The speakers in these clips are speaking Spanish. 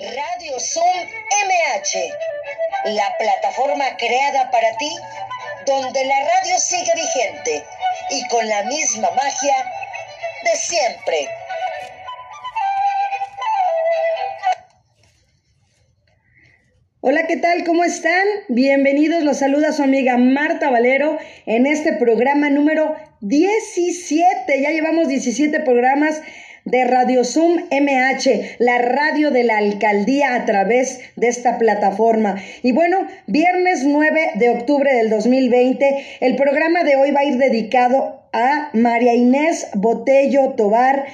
Radio Zoom MH, la plataforma creada para ti, donde la radio sigue vigente y con la misma magia de siempre. Hola, ¿qué tal? ¿Cómo están? Bienvenidos, los saluda su amiga Marta Valero en este programa número 17. Ya llevamos 17 programas de Radio Zoom MH, la radio de la alcaldía a través de esta plataforma. Y bueno, viernes 9 de octubre del 2020, el programa de hoy va a ir dedicado a María Inés Botello Tobar,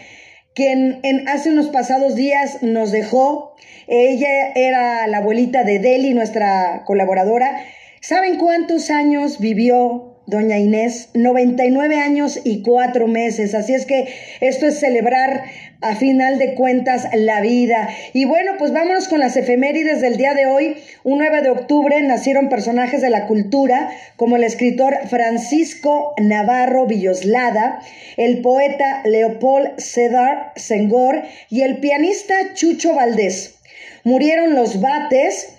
quien en hace unos pasados días nos dejó. Ella era la abuelita de Deli, nuestra colaboradora. ¿Saben cuántos años vivió doña Inés, 99 años y cuatro meses. Así es que esto es celebrar a final de cuentas la vida. Y bueno, pues vámonos con las efemérides del día de hoy. Un 9 de octubre nacieron personajes de la cultura como el escritor Francisco Navarro Villoslada, el poeta Leopold Sedar Sengor y el pianista Chucho Valdés. Murieron los Bates,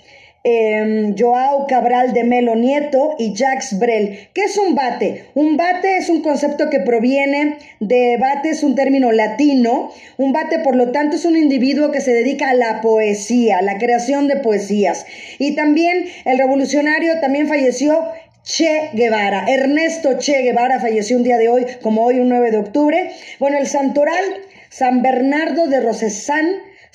eh, Joao Cabral de Melo Nieto y Jacques Brel. ¿Qué es un bate? Un bate es un concepto que proviene de bate, es un término latino. Un bate, por lo tanto, es un individuo que se dedica a la poesía, a la creación de poesías. Y también el revolucionario también falleció Che Guevara. Ernesto Che Guevara falleció un día de hoy, como hoy un 9 de octubre. Bueno, el santoral, San Bernardo de Rosesán,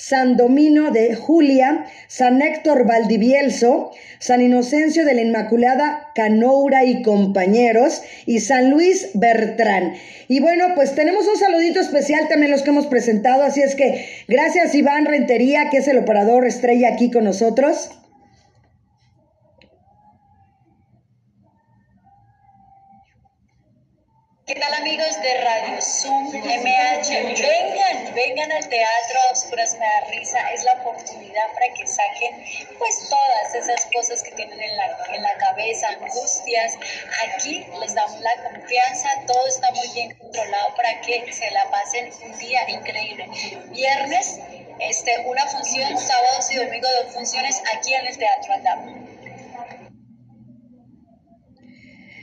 San Domino de Julia, San Héctor Valdivielso, San Inocencio de la Inmaculada Canoura y compañeros y San Luis Bertrán. Y bueno, pues tenemos un saludito especial también los que hemos presentado, así es que gracias Iván Rentería, que es el operador estrella aquí con nosotros. ¿Qué tal amigos de Radio Zoom MH? Vengan, vengan al teatro a Oscuras Me da Risa. Es la oportunidad para que saquen pues todas esas cosas que tienen en la, en la cabeza, angustias. Aquí les damos la confianza, todo está muy bien controlado para que se la pasen un día increíble. Viernes, este, una función, sábados y domingo dos funciones aquí en el Teatro Andama.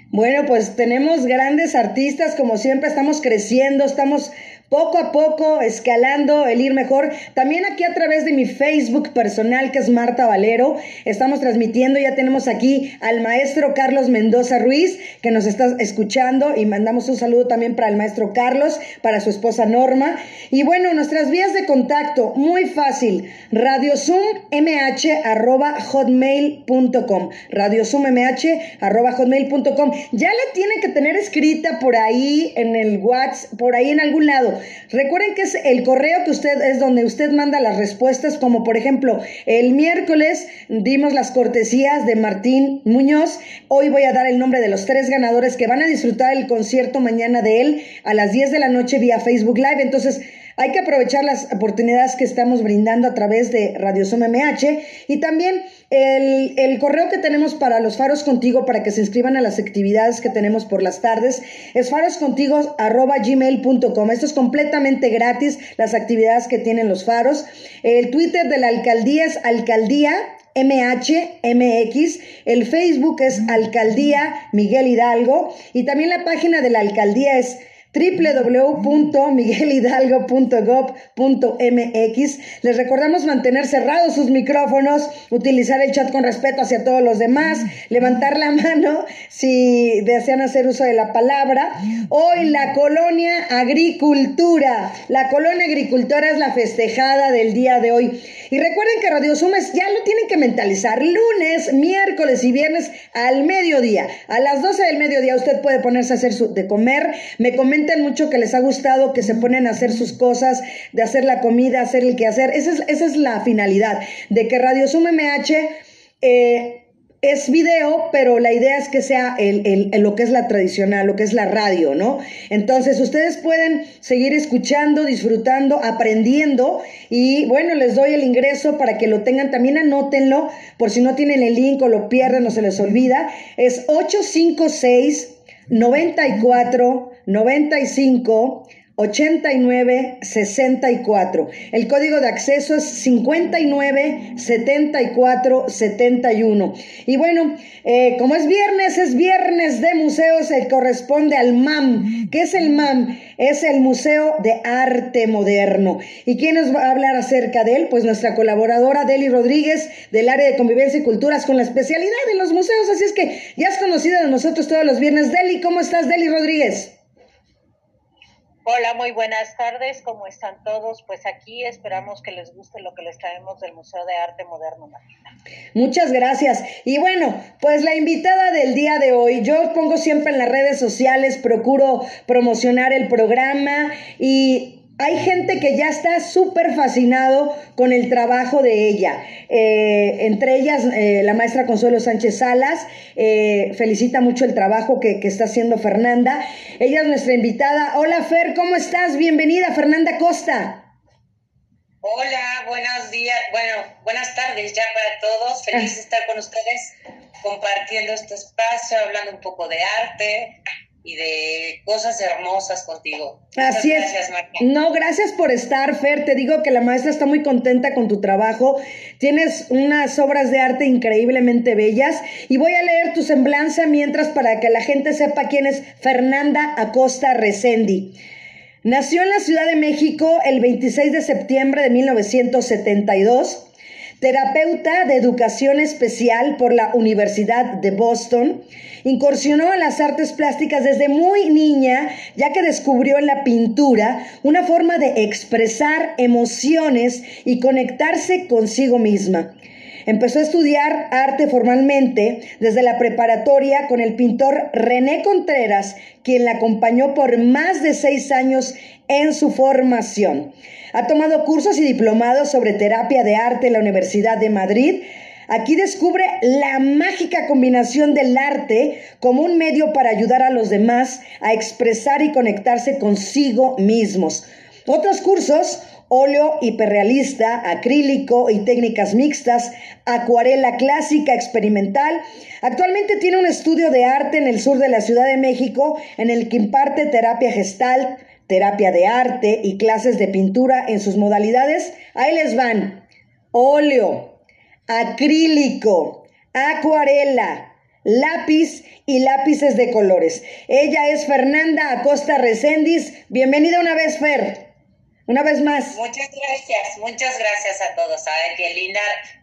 Bueno, pues tenemos grandes artistas, como siempre estamos creciendo, estamos poco a poco escalando el ir mejor. También aquí a través de mi Facebook personal, que es Marta Valero, estamos transmitiendo, ya tenemos aquí al maestro Carlos Mendoza Ruiz, que nos está escuchando, y mandamos un saludo también para el maestro Carlos, para su esposa Norma. Y bueno, nuestras vías de contacto, muy fácil, radiozummh.hotmail.com, radiozummh.hotmail.com. Ya la tienen que tener escrita por ahí en el WhatsApp, por ahí en algún lado. Recuerden que es el correo que usted es donde usted manda las respuestas, como por ejemplo, el miércoles dimos las cortesías de Martín Muñoz. Hoy voy a dar el nombre de los tres ganadores que van a disfrutar el concierto mañana de él a las 10 de la noche vía Facebook Live. Entonces, hay que aprovechar las oportunidades que estamos brindando a través de Radio Som MH y también el, el, correo que tenemos para los faros contigo para que se inscriban a las actividades que tenemos por las tardes es faroscontigo.gmail.com. Esto es completamente gratis, las actividades que tienen los faros. El Twitter de la alcaldía es alcaldía MHMX, el Facebook es Alcaldía Miguel Hidalgo y también la página de la alcaldía es www.miguelhidalgo.gov.mx. Les recordamos mantener cerrados sus micrófonos, utilizar el chat con respeto hacia todos los demás, levantar la mano si desean hacer uso de la palabra. Hoy la colonia agricultura. La colonia agricultora es la festejada del día de hoy. Y recuerden que Radio Sumes ya lo tienen que mentalizar. Lunes, miércoles y viernes al mediodía. A las 12 del mediodía usted puede ponerse a hacer su, de comer. Me comentan mucho que les ha gustado, que se ponen a hacer sus cosas, de hacer la comida, hacer el quehacer. Esa es, esa es la finalidad, de que Radio Sum MH eh, es video, pero la idea es que sea el, el, lo que es la tradicional, lo que es la radio, ¿no? Entonces ustedes pueden seguir escuchando, disfrutando, aprendiendo y bueno, les doy el ingreso para que lo tengan, también anótenlo por si no tienen el link o lo pierden o se les olvida. Es 856 94 95 8964. El código de acceso es 597471. Y bueno, eh, como es viernes, es viernes de museos, se corresponde al MAM. ¿Qué es el MAM? Es el Museo de Arte Moderno. ¿Y quién nos va a hablar acerca de él? Pues nuestra colaboradora Deli Rodríguez del área de convivencia y culturas con la especialidad de los museos. Así es que ya es conocida de nosotros todos los viernes. Deli, ¿cómo estás, Deli Rodríguez? Hola, muy buenas tardes. ¿Cómo están todos? Pues aquí esperamos que les guste lo que les traemos del Museo de Arte Moderno. Muchas gracias. Y bueno, pues la invitada del día de hoy, yo pongo siempre en las redes sociales, procuro promocionar el programa y hay gente que ya está súper fascinado con el trabajo de ella. Eh, entre ellas, eh, la maestra Consuelo Sánchez Salas eh, felicita mucho el trabajo que, que, está haciendo Fernanda. Ella es nuestra invitada. Hola Fer, ¿cómo estás? Bienvenida, Fernanda Costa. Hola, buenos días, bueno, buenas tardes ya para todos. Feliz de estar con ustedes compartiendo este espacio, hablando un poco de arte, y de cosas hermosas contigo. Así gracias, es. No, gracias por estar, Fer. Te digo que la maestra está muy contenta con tu trabajo. Tienes unas obras de arte increíblemente bellas y voy a leer tu semblanza mientras para que la gente sepa quién es Fernanda Acosta Resendi. Nació en la Ciudad de México el 26 de septiembre de 1972 terapeuta de educación especial por la Universidad de Boston, incursionó en las artes plásticas desde muy niña, ya que descubrió en la pintura una forma de expresar emociones y conectarse consigo misma. Empezó a estudiar arte formalmente desde la preparatoria con el pintor René Contreras, quien la acompañó por más de seis años en su formación. Ha tomado cursos y diplomados sobre terapia de arte en la Universidad de Madrid. Aquí descubre la mágica combinación del arte como un medio para ayudar a los demás a expresar y conectarse consigo mismos. Otros cursos óleo hiperrealista, acrílico y técnicas mixtas, acuarela clásica experimental. Actualmente tiene un estudio de arte en el sur de la Ciudad de México en el que imparte terapia gestal, terapia de arte y clases de pintura en sus modalidades. Ahí les van. Óleo, acrílico, acuarela, lápiz y lápices de colores. Ella es Fernanda Acosta Recendis. Bienvenida una vez, Fer. Una vez más. Muchas gracias, muchas gracias a todos. Ay, qué linda,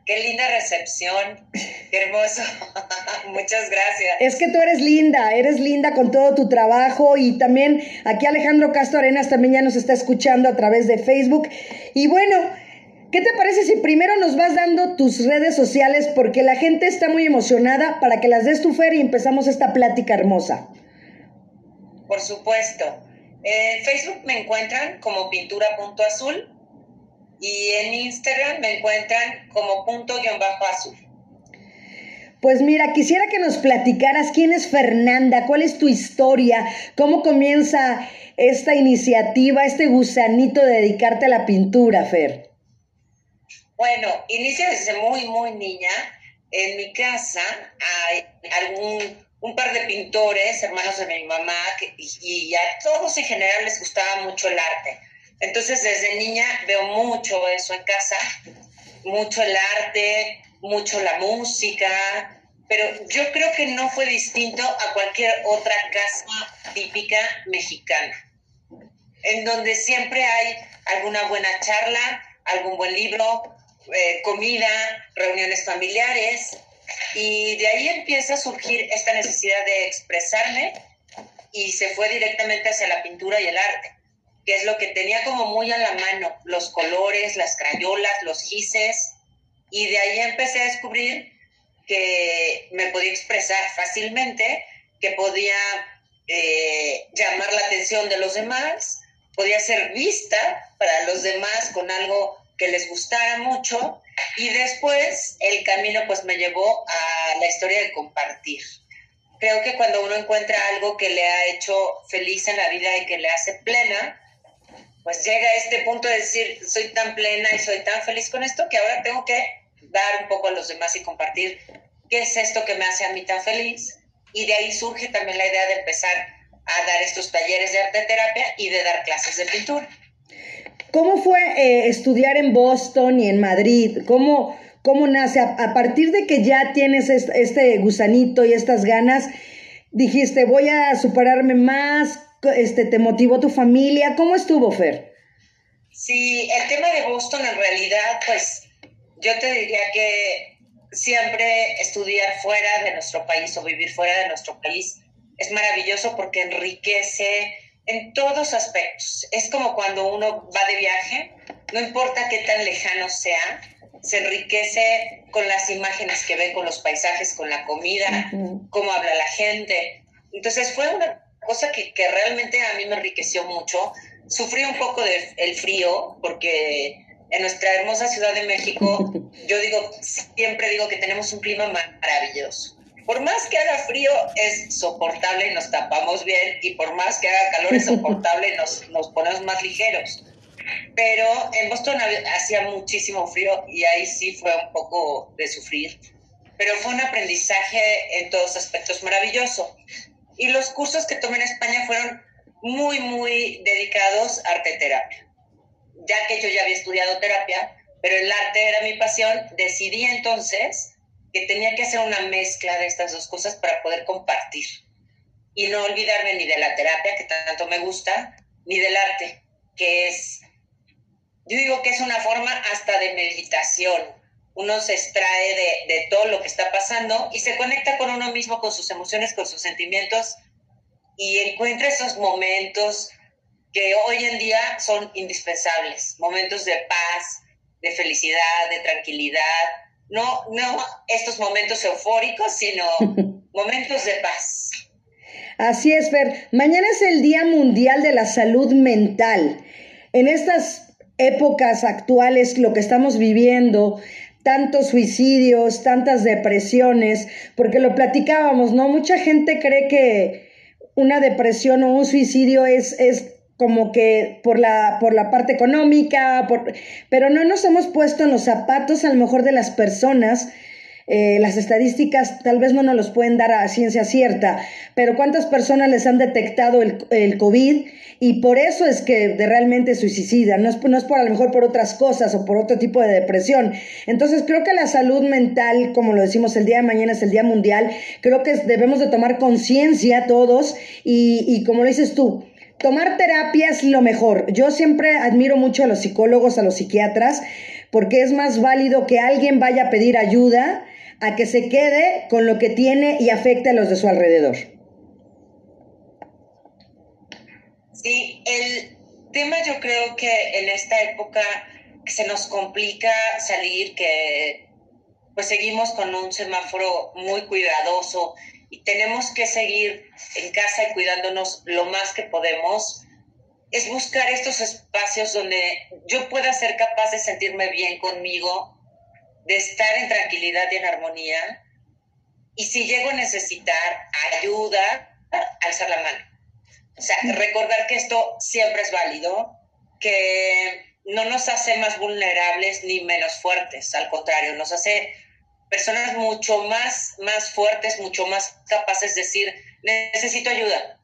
qué linda recepción, qué hermoso. muchas gracias. Es que tú eres linda, eres linda con todo tu trabajo y también aquí Alejandro Castro Arenas también ya nos está escuchando a través de Facebook. Y bueno, ¿qué te parece si primero nos vas dando tus redes sociales porque la gente está muy emocionada para que las des tu fer y empezamos esta plática hermosa? Por supuesto. En Facebook me encuentran como pintura.azul y en Instagram me encuentran como punto-azul. Pues mira, quisiera que nos platicaras quién es Fernanda, cuál es tu historia, cómo comienza esta iniciativa, este gusanito de dedicarte a la pintura, Fer. Bueno, inicia desde muy, muy niña. En mi casa hay algún un par de pintores, hermanos de mi mamá, y, a todos en general les gustaba mucho el arte. Entonces desde niña veo mucho eso en casa, mucho el arte, mucho la música, pero yo creo que no fue distinto a cualquier otra casa típica mexicana, en donde siempre hay alguna buena charla, algún buen libro, eh, comida, reuniones familiares, y de ahí empieza a surgir esta necesidad de expresarme y se fue directamente hacia la pintura y el arte, que es lo que tenía como muy a la mano, los colores, las crayolas, los gises, y de ahí empecé a descubrir que me podía expresar fácilmente, que podía eh, llamar la atención de los demás, podía ser vista para los demás con algo que les gustara mucho y después el camino pues me llevó a la historia de compartir. Creo que cuando uno encuentra algo que le ha hecho feliz en la vida y que le hace plena, pues llega a este punto de decir, soy tan plena y soy tan feliz con esto que ahora tengo que dar un poco a los demás y compartir qué es esto que me hace a mí tan feliz. Y de ahí surge también la idea de empezar a dar estos talleres de arte terapia y de dar clases de pintura. ¿Cómo fue eh, estudiar en Boston y en Madrid? ¿Cómo, cómo nace? A, partir de que ya tienes este, gusanito y estas ganas, dijiste, voy a superarme más, este, ¿te motivó tu familia? ¿Cómo estuvo, Fer? Sí, el tema de Boston en realidad, pues yo te diría que siempre estudiar fuera de nuestro país o vivir fuera de nuestro país es maravilloso porque enriquece en todos aspectos. Es como cuando uno va de viaje, no importa qué tan lejano sea, se enriquece con las imágenes que ve, con los paisajes, con la comida, cómo habla la gente. Entonces fue una cosa que, que, realmente a mí me enriqueció mucho. Sufrí un poco del el frío porque en nuestra hermosa Ciudad de México, yo digo, siempre digo que tenemos un clima maravilloso por más que haga frío es soportable y nos tapamos bien y por más que haga calor es soportable y nos, nos ponemos más ligeros. Pero en Boston hacía muchísimo frío y ahí sí fue un poco de sufrir. Pero fue un aprendizaje en todos aspectos maravilloso. Y los cursos que tomé en España fueron muy, muy dedicados a arte terapia. Ya que yo ya había estudiado terapia, pero el arte era mi pasión, decidí entonces que tenía que hacer una mezcla de estas dos cosas para poder compartir y no olvidarme ni de la terapia, que tanto me gusta, ni del arte, que es, yo digo que es una forma hasta de meditación. Uno se extrae de, de todo lo que está pasando y se conecta con uno mismo, con sus emociones, con sus sentimientos y encuentra esos momentos que hoy en día son indispensables, momentos de paz, de felicidad, de tranquilidad, no, no estos momentos eufóricos, sino momentos de paz. Así es, Fer. Mañana es el Día Mundial de la Salud Mental. En estas épocas actuales, lo que estamos viviendo, tantos suicidios, tantas depresiones, porque lo platicábamos, ¿no? Mucha gente cree que una depresión o un suicidio es, es como que por la, por la parte económica, pero no nos hemos puesto en los zapatos a lo mejor de las personas. Eh, las estadísticas tal vez no nos los pueden dar a ciencia cierta, pero cuántas personas les han detectado el, el COVID y por eso es que de realmente suicidan, no es, no es por a lo mejor por otras cosas o por otro tipo de depresión. Entonces creo que la salud mental, como lo decimos el día de mañana es el Día Mundial, creo que debemos de tomar conciencia todos y, y como lo dices tú, tomar terapia es lo mejor. Yo siempre admiro mucho a los psicólogos, a los psiquiatras, porque es más válido que alguien vaya a pedir ayuda a que se quede con lo que tiene y afecte a los de su alrededor. Sí, el tema yo creo que en esta época se nos complica salir, que pues seguimos con un semáforo muy cuidadoso y tenemos que seguir en casa y cuidándonos lo más que podemos, es buscar estos espacios donde yo pueda ser capaz de sentirme bien conmigo, de estar en tranquilidad y en armonía. Y si llego a necesitar ayuda, alzar la mano. O sea, recordar que esto siempre es válido, que no nos hace más vulnerables ni menos fuertes, al contrario, nos hace personas mucho más, más fuertes, mucho más capaces de decir, necesito ayuda,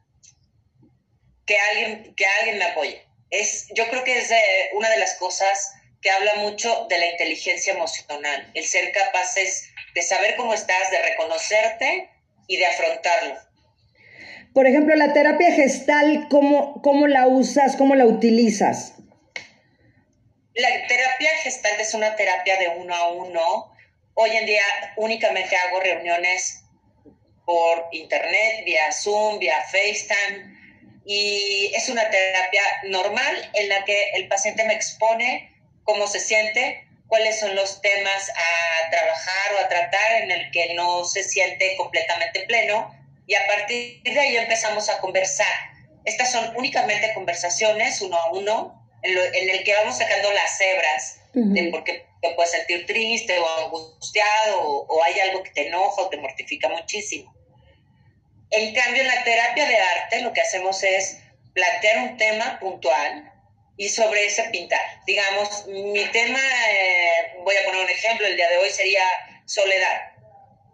que alguien, que alguien me apoye. Es, yo creo que es una de las cosas que habla mucho de la inteligencia emocional, el ser capaces de saber cómo estás, de reconocerte y de afrontarlo. Por ejemplo, la terapia gestal, ¿cómo, cómo la usas, cómo la utilizas? La terapia gestal es una terapia de uno a uno Hoy en día únicamente hago reuniones por internet, vía Zoom, vía FaceTime, y es una terapia normal en la que el paciente me expone cómo se siente, cuáles son los temas a trabajar o a tratar en el que no se siente completamente pleno, y a partir de ahí empezamos a conversar. Estas son únicamente conversaciones uno a uno, en, el que vamos sacando las hebras de por qué te puedes sentir triste o angustiado o, hay algo que te enoja o te mortifica muchísimo. En cambio, en la terapia de arte lo que hacemos es plantear un tema puntual y sobre ese pintar. Digamos, mi tema, eh, voy a poner un ejemplo, el día de hoy sería soledad.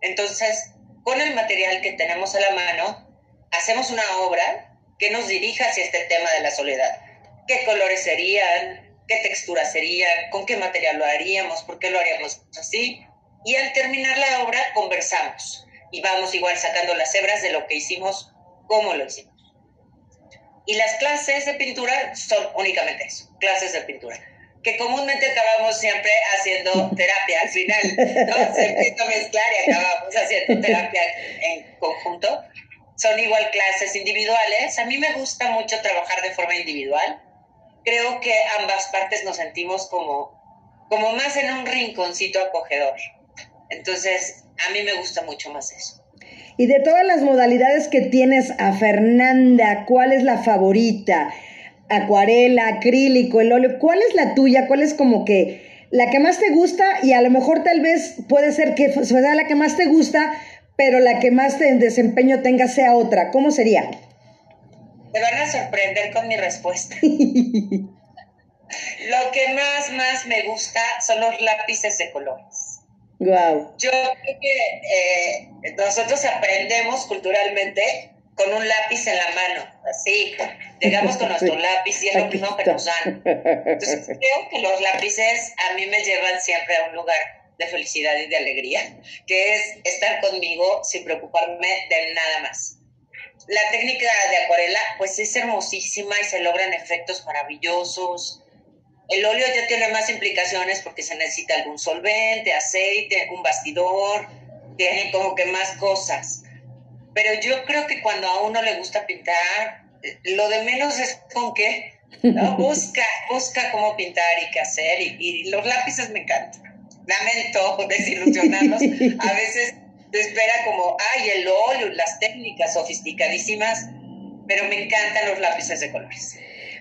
Entonces, con el material que tenemos a la mano, hacemos una obra que nos dirija hacia este tema de la soledad. ¿Qué colores serían? ¿Qué textura serían? ¿Con qué material lo haríamos? ¿Por qué lo haríamos así? Y al terminar la obra conversamos y vamos igual sacando las hebras de lo que hicimos, cómo lo hicimos. Y las clases de pintura son únicamente eso, clases de pintura que comúnmente acabamos siempre haciendo terapia al final, ¿no? Se empieza a mezclar y acabamos haciendo terapia en conjunto. Son igual clases individuales. A mí me gusta mucho trabajar de forma individual. Creo que ambas partes nos sentimos como, como más en un rinconcito acogedor. Entonces, a mí me gusta mucho más eso. Y de todas las modalidades que tienes a Fernanda, ¿cuál es la favorita? Acuarela, acrílico, el óleo, ¿cuál es la tuya? ¿Cuál es como que la que más te gusta? Y a lo mejor tal vez puede ser que sea la que más te gusta, pero la que más en desempeño tenga sea otra. ¿Cómo sería? Te van a sorprender con mi respuesta. Lo que más, más me gusta son los lápices de colores. Wow. Yo creo que eh, nosotros aprendemos culturalmente con un lápiz en la mano, así, llegamos con nuestro lápiz y es lo mismo que nos dan. Entonces creo que los lápices a mí me llevan siempre a un lugar de felicidad y de alegría, que es estar conmigo sin preocuparme de nada más. La técnica de acuarela pues es hermosísima y se logran efectos maravillosos, el óleo ya tiene más implicaciones porque se necesita algún solvente, aceite, un bastidor, tiene como que más cosas. Pero yo creo que cuando a uno le gusta pintar, lo de menos es con qué, ¿no? Busca, busca cómo pintar y qué hacer. Y, los lápices me encantan. Lamento desilusionarnos. A veces te espera como, ay, el óleo, las técnicas sofisticadísimas, pero me encantan los lápices de colores.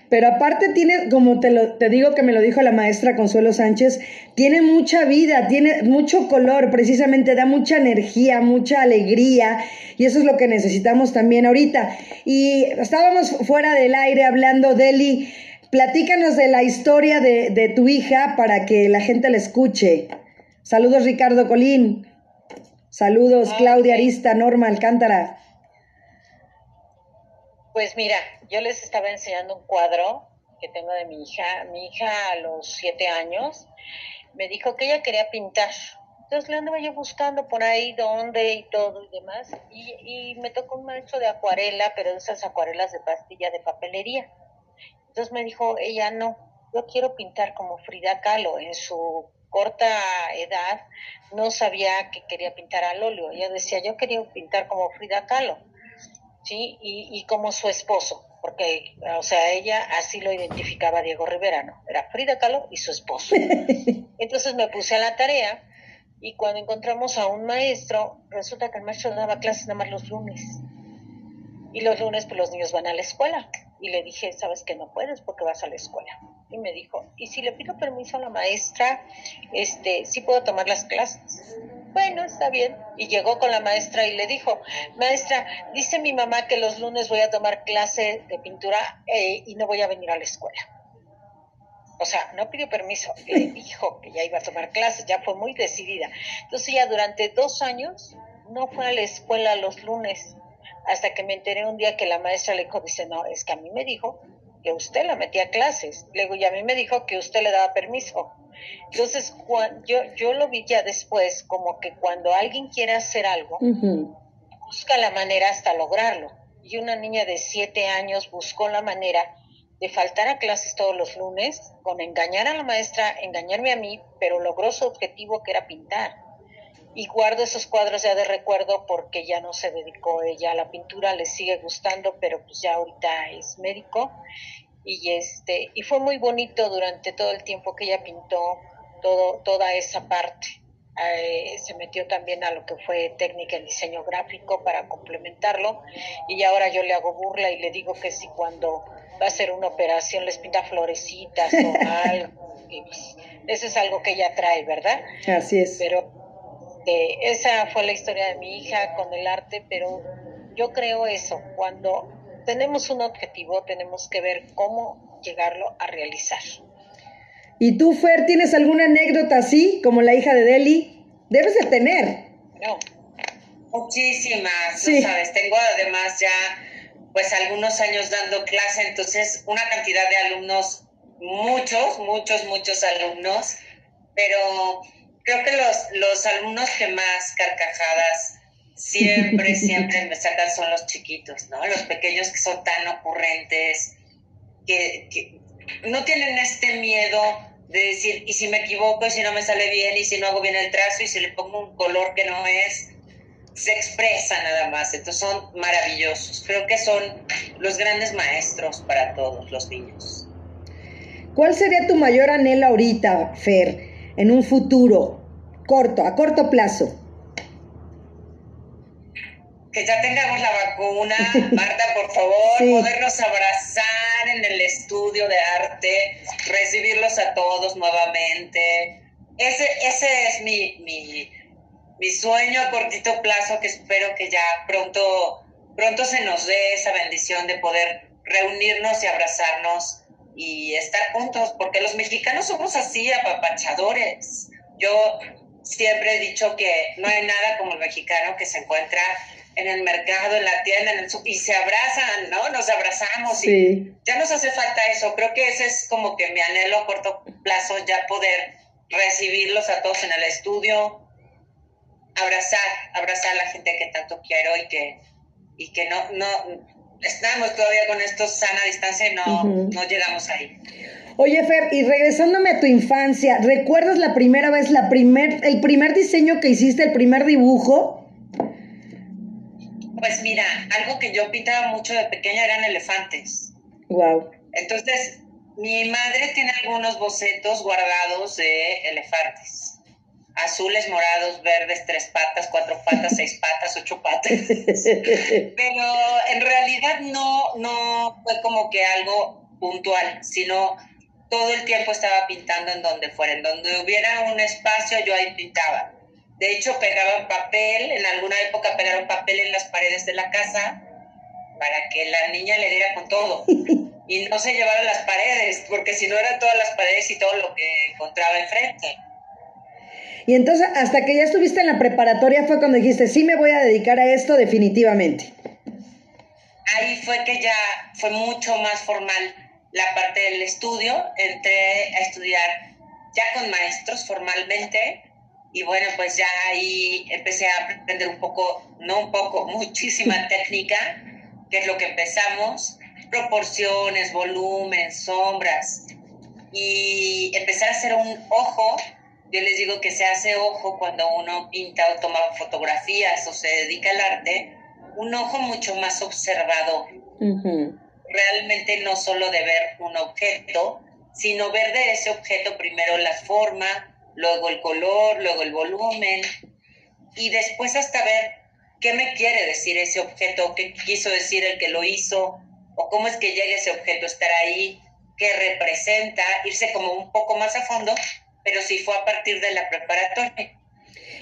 Pero aparte tiene, como te, lo, te digo que me lo dijo la maestra Consuelo Sánchez, tiene mucha vida, tiene mucho color, precisamente da mucha energía, mucha alegría, y eso es lo que necesitamos también ahorita. Y estábamos fuera del aire hablando, Deli, platícanos de la historia de, de tu hija para que la gente la escuche. Saludos Ricardo Colín, saludos Claudia Arista, Norma Alcántara. Pues mira, yo les estaba enseñando un cuadro que tengo de mi hija. Mi hija a los siete años me dijo que ella quería pintar. Entonces le andaba yo buscando por ahí dónde y todo y demás. Y, y me tocó un maestro de acuarela, pero de esas acuarelas de pastilla de papelería. Entonces me dijo, ella no, yo quiero pintar como Frida Kahlo. En su corta edad no sabía que quería pintar al óleo. Ella decía, yo quería pintar como Frida Kahlo. ¿sí? Y, y como su esposo, porque, o sea, ella así lo identificaba Diego Rivera, ¿no? Era Frida Kahlo y su esposo. Entonces me puse a la tarea y cuando encontramos a un maestro, resulta que el maestro daba clases nada más los lunes. Y los lunes, pues los niños van a la escuela. Y le dije, sabes que no puedes porque vas a la escuela. Y me dijo, ¿y si le pido permiso a la maestra, este, sí puedo tomar las clases? Bueno, está bien. Y llegó con la maestra y le dijo, maestra, dice mi mamá que los lunes voy a tomar clase de pintura eh, y no voy a venir a la escuela. O sea, no pidió permiso, le dijo que ya iba a tomar clases, ya fue muy decidida. Entonces ya durante dos años no fue a la escuela los lunes hasta que me enteré un día que la maestra le dijo, dice, no, es que a mí me dijo que usted la metía a clases. Luego, y a mí me dijo que usted le daba permiso. Entonces, yo, yo lo vi ya después, como que cuando alguien quiere hacer algo, busca la manera hasta lograrlo. Y una niña de siete años buscó la manera de faltar a clases todos los lunes, con engañar a la maestra, engañarme a mí, pero logró su objetivo que era pintar y guardo esos cuadros ya de recuerdo porque ya no se dedicó ella a la pintura, le sigue gustando, pero pues ya ahorita es médico y este y fue muy bonito durante todo el tiempo que ella pintó todo toda esa parte. Eh, se metió también a lo que fue técnica en diseño gráfico para complementarlo y ahora yo le hago burla y le digo que si cuando va a hacer una operación les pinta florecitas o algo. Pues, eso es algo que ella trae, ¿verdad? Así es. Pero esa fue la historia de mi hija con el arte, pero yo creo eso, cuando tenemos un objetivo tenemos que ver cómo llegarlo a realizar. ¿Y tú, Fer, tienes alguna anécdota así, como la hija de Deli? Debes de tener. No. Muchísimas, sabes, tengo además ya pues algunos años dando clase, entonces una cantidad de alumnos, muchos, muchos, muchos alumnos, pero creo que los, los alumnos que más carcajadas siempre, siempre me sacan son los chiquitos, ¿no? Los pequeños que son tan ocurrentes, que, que no tienen este miedo de decir, y si me equivoco, y si no me sale bien, y si no hago bien el trazo, y si le pongo un color que no es, se expresa nada más. Entonces son maravillosos. Creo que son los grandes maestros para todos los niños. ¿Cuál sería tu mayor anhelo ahorita, Fer, en un futuro corto, a corto plazo? que ya tengamos la vacuna, Marta, por favor, podernos abrazar en el estudio de arte, recibirlos a todos nuevamente. Ese, ese es mi, mi, mi sueño a cortito plazo que espero que ya pronto, pronto se nos dé esa bendición de poder reunirnos y abrazarnos y estar juntos, porque los mexicanos somos así, apapachadores. Yo siempre he dicho que no hay nada como el mexicano que se encuentra en el mercado, en la tienda, en el y se abrazan, ¿no? Nos abrazamos y ya nos hace falta eso. Creo que ese es como que mi anhelo a corto plazo, ya poder recibirlos a todos en el estudio, abrazar, abrazar a la gente que tanto quiero y que, y que no, no, estamos todavía con esto sana distancia y no, no llegamos ahí. Oye, Fer, y regresándome a tu infancia, ¿recuerdas la primera vez, la primer, el primer diseño que hiciste, el primer dibujo? Pues mira, algo que yo pintaba mucho de pequeña eran elefantes. Wow. Entonces, mi madre tiene algunos bocetos guardados de elefantes. Azules, morados, verdes, tres patas, cuatro patas, seis patas, ocho patas. Pero en realidad no, no fue como que algo puntual, sino todo el tiempo estaba pintando en donde fuera. En donde hubiera un espacio, yo ahí pintaba. De hecho, pegaban papel, en alguna época pegaron papel en las paredes de la casa para que la niña le diera con todo y no se llevara las paredes, porque si no eran todas las paredes y todo lo que encontraba enfrente. Y entonces, hasta que ya estuviste en la preparatoria fue cuando dijiste, sí me voy a dedicar a esto definitivamente. Ahí fue que ya fue mucho más formal la parte del estudio, entré a estudiar ya con maestros formalmente y bueno, pues ya ahí empecé a aprender un poco, no un poco, muchísima técnica, que es lo que empezamos, proporciones, volumen, sombras, y empezar a hacer un ojo. Yo les digo que se hace ojo cuando uno pinta o toma fotografías o se dedica al arte, un ojo mucho más observador. Realmente no solo de ver un objeto, sino ver de ese objeto primero la forma, luego el color, luego el volumen y después hasta ver qué me quiere decir ese objeto, qué quiso decir el que lo hizo o cómo es que llega ese objeto a estar ahí, qué representa, irse como un poco más a fondo, pero sí fue a partir de la preparatoria.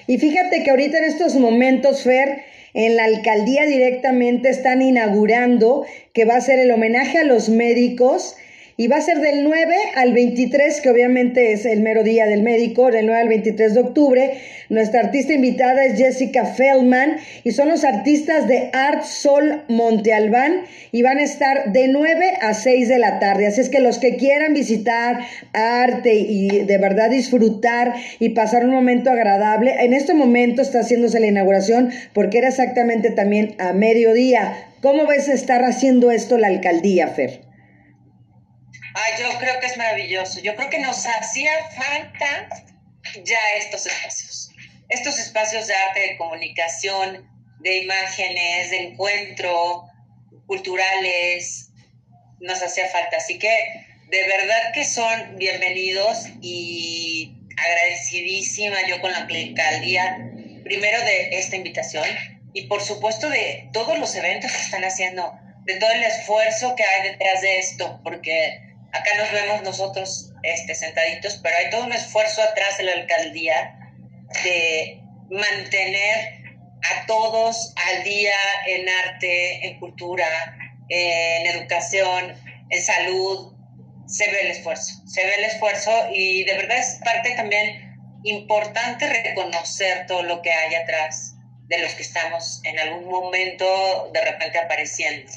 Y fíjate que ahorita en estos momentos, Fer, en la alcaldía directamente están inaugurando que va a ser el homenaje a los médicos y va a ser del 9 al 23, que obviamente es el mero día del médico, del 9 al 23 de octubre. Nuestra artista invitada es Jessica Feldman y son los artistas de Art Sol Monte Albán y van a estar de 9 a 6 de la tarde. Así es que los que quieran visitar arte y de verdad disfrutar y pasar un momento agradable, en este momento está haciéndose la inauguración porque era exactamente también a mediodía. ¿Cómo ves estar haciendo esto la alcaldía, Fer? Ay, yo creo que es maravilloso. Yo creo que nos hacía falta ya estos espacios. Estos espacios de arte, de comunicación, de imágenes, de encuentro, culturales, nos hacía falta. Así que de verdad que son bienvenidos y agradecidísima yo con la alcaldía, primero de esta invitación y por supuesto de todos los eventos que están haciendo, de todo el esfuerzo que hay detrás de esto, porque Acá nos vemos nosotros este, sentaditos, pero hay todo un esfuerzo atrás de la alcaldía de mantener a todos al día en arte, en cultura, en educación, en salud. Se ve el esfuerzo, se ve el esfuerzo y de verdad es parte también importante reconocer todo lo que hay atrás de los que estamos en algún momento de repente apareciendo.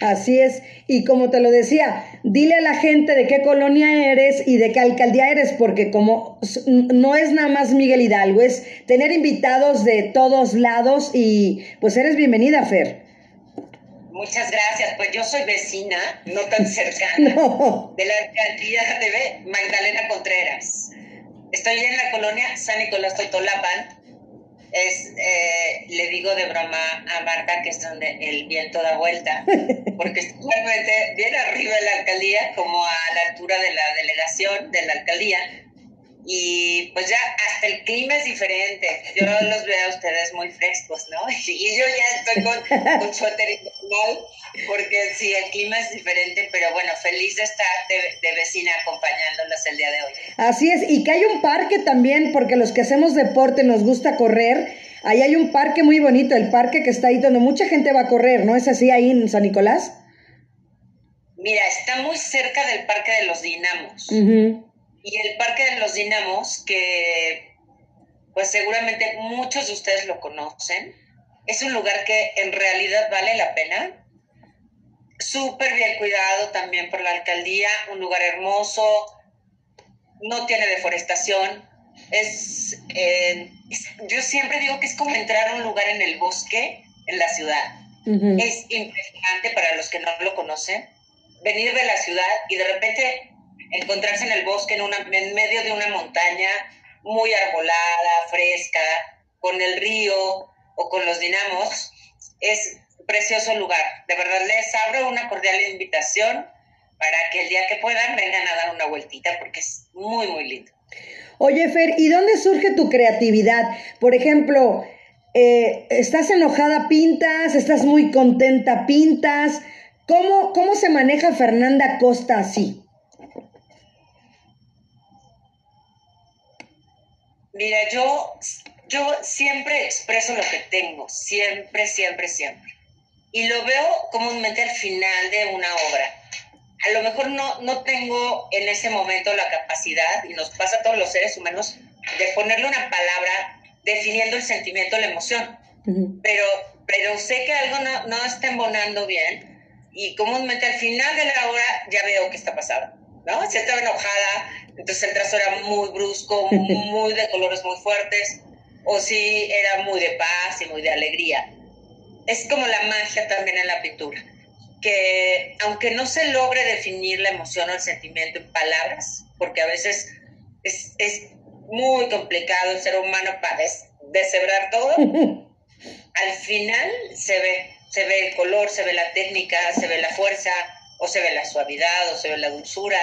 Así es, y como te lo decía, dile a la gente de qué colonia eres y de qué alcaldía eres, porque como no es nada más Miguel Hidalgo, es tener invitados de todos lados y pues eres bienvenida, Fer. Muchas gracias, pues yo soy vecina, no tan cercana, de la alcaldía de Magdalena Contreras. Estoy en la colonia San Nicolás Totolapan, es, eh, le digo de broma a Marta que es donde el viento da vuelta, porque realmente bien arriba de la alcaldía, como a la altura de la delegación de la alcaldía, y pues ya hasta el clima es diferente. Yo los veo a ustedes muy frescos, ¿no? Y yo ya estoy con, con suéter invernal porque sí, el clima es diferente, pero bueno, feliz de estar de, vecina acompañándolas el día de hoy. Así es, y que hay un parque también, porque los que hacemos deporte nos gusta correr. Ahí hay un parque muy bonito, el parque que está ahí donde mucha gente va a correr, ¿no es así ahí en San Nicolás? Mira, está muy cerca del Parque de los Dinamos y el Parque de los Dinamos, que pues seguramente muchos de ustedes lo conocen, es un lugar que en realidad vale la pena. Súper bien cuidado también por la alcaldía, un lugar hermoso, no tiene deforestación. Es, eh, yo siempre digo que es como entrar a un lugar en el bosque, en la ciudad. Es impresionante para los que no lo conocen. Venir de la ciudad y de repente encontrarse en el bosque, en, una, en medio de una montaña muy arbolada, fresca, con el río o con los dinamos, es precioso lugar. De verdad les abro una cordial invitación para que el día que puedan vengan a dar una vueltita porque es muy, muy lindo. Oye, Fer, ¿y dónde surge tu creatividad? Por ejemplo, eh, ¿estás enojada, pintas? ¿Estás muy contenta, pintas? ¿Cómo, cómo se maneja Fernanda Costa así? Mira, yo, yo siempre expreso lo que tengo, siempre, siempre, siempre. Y lo veo comúnmente al final de una obra. A lo mejor no, no tengo en ese momento la capacidad, y nos pasa a todos los seres humanos, de ponerle una palabra definiendo el sentimiento, la emoción. pero, pero sé que algo no, no está embonando bien y comúnmente al final de la obra ya veo qué está pasando. ¿No? Si estaba enojada, entonces el trazo era muy brusco, muy de colores muy fuertes, o si era muy de paz y muy de alegría. Es como la magia también en la pintura, que aunque no se logre definir la emoción o el sentimiento en palabras, porque a veces es, es muy complicado el ser humano para deshebrar todo, al final se ve, se ve el color, se ve la técnica, se ve la fuerza, o se ve la suavidad, o se ve la dulzura.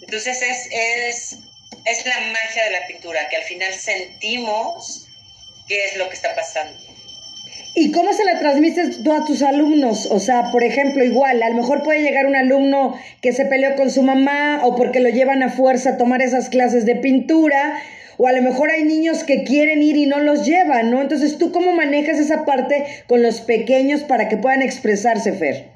Entonces es, es, es la magia de la pintura, que al final sentimos qué es lo que está pasando. ¿Y cómo se la transmites tú a tus alumnos? O sea, por ejemplo, igual, a lo mejor puede llegar un alumno que se peleó con su mamá o porque lo llevan a fuerza a tomar esas clases de pintura, o a lo mejor hay niños que quieren ir y no los llevan, ¿no? Entonces, ¿tú cómo manejas esa parte con los pequeños para que puedan expresarse, Fer?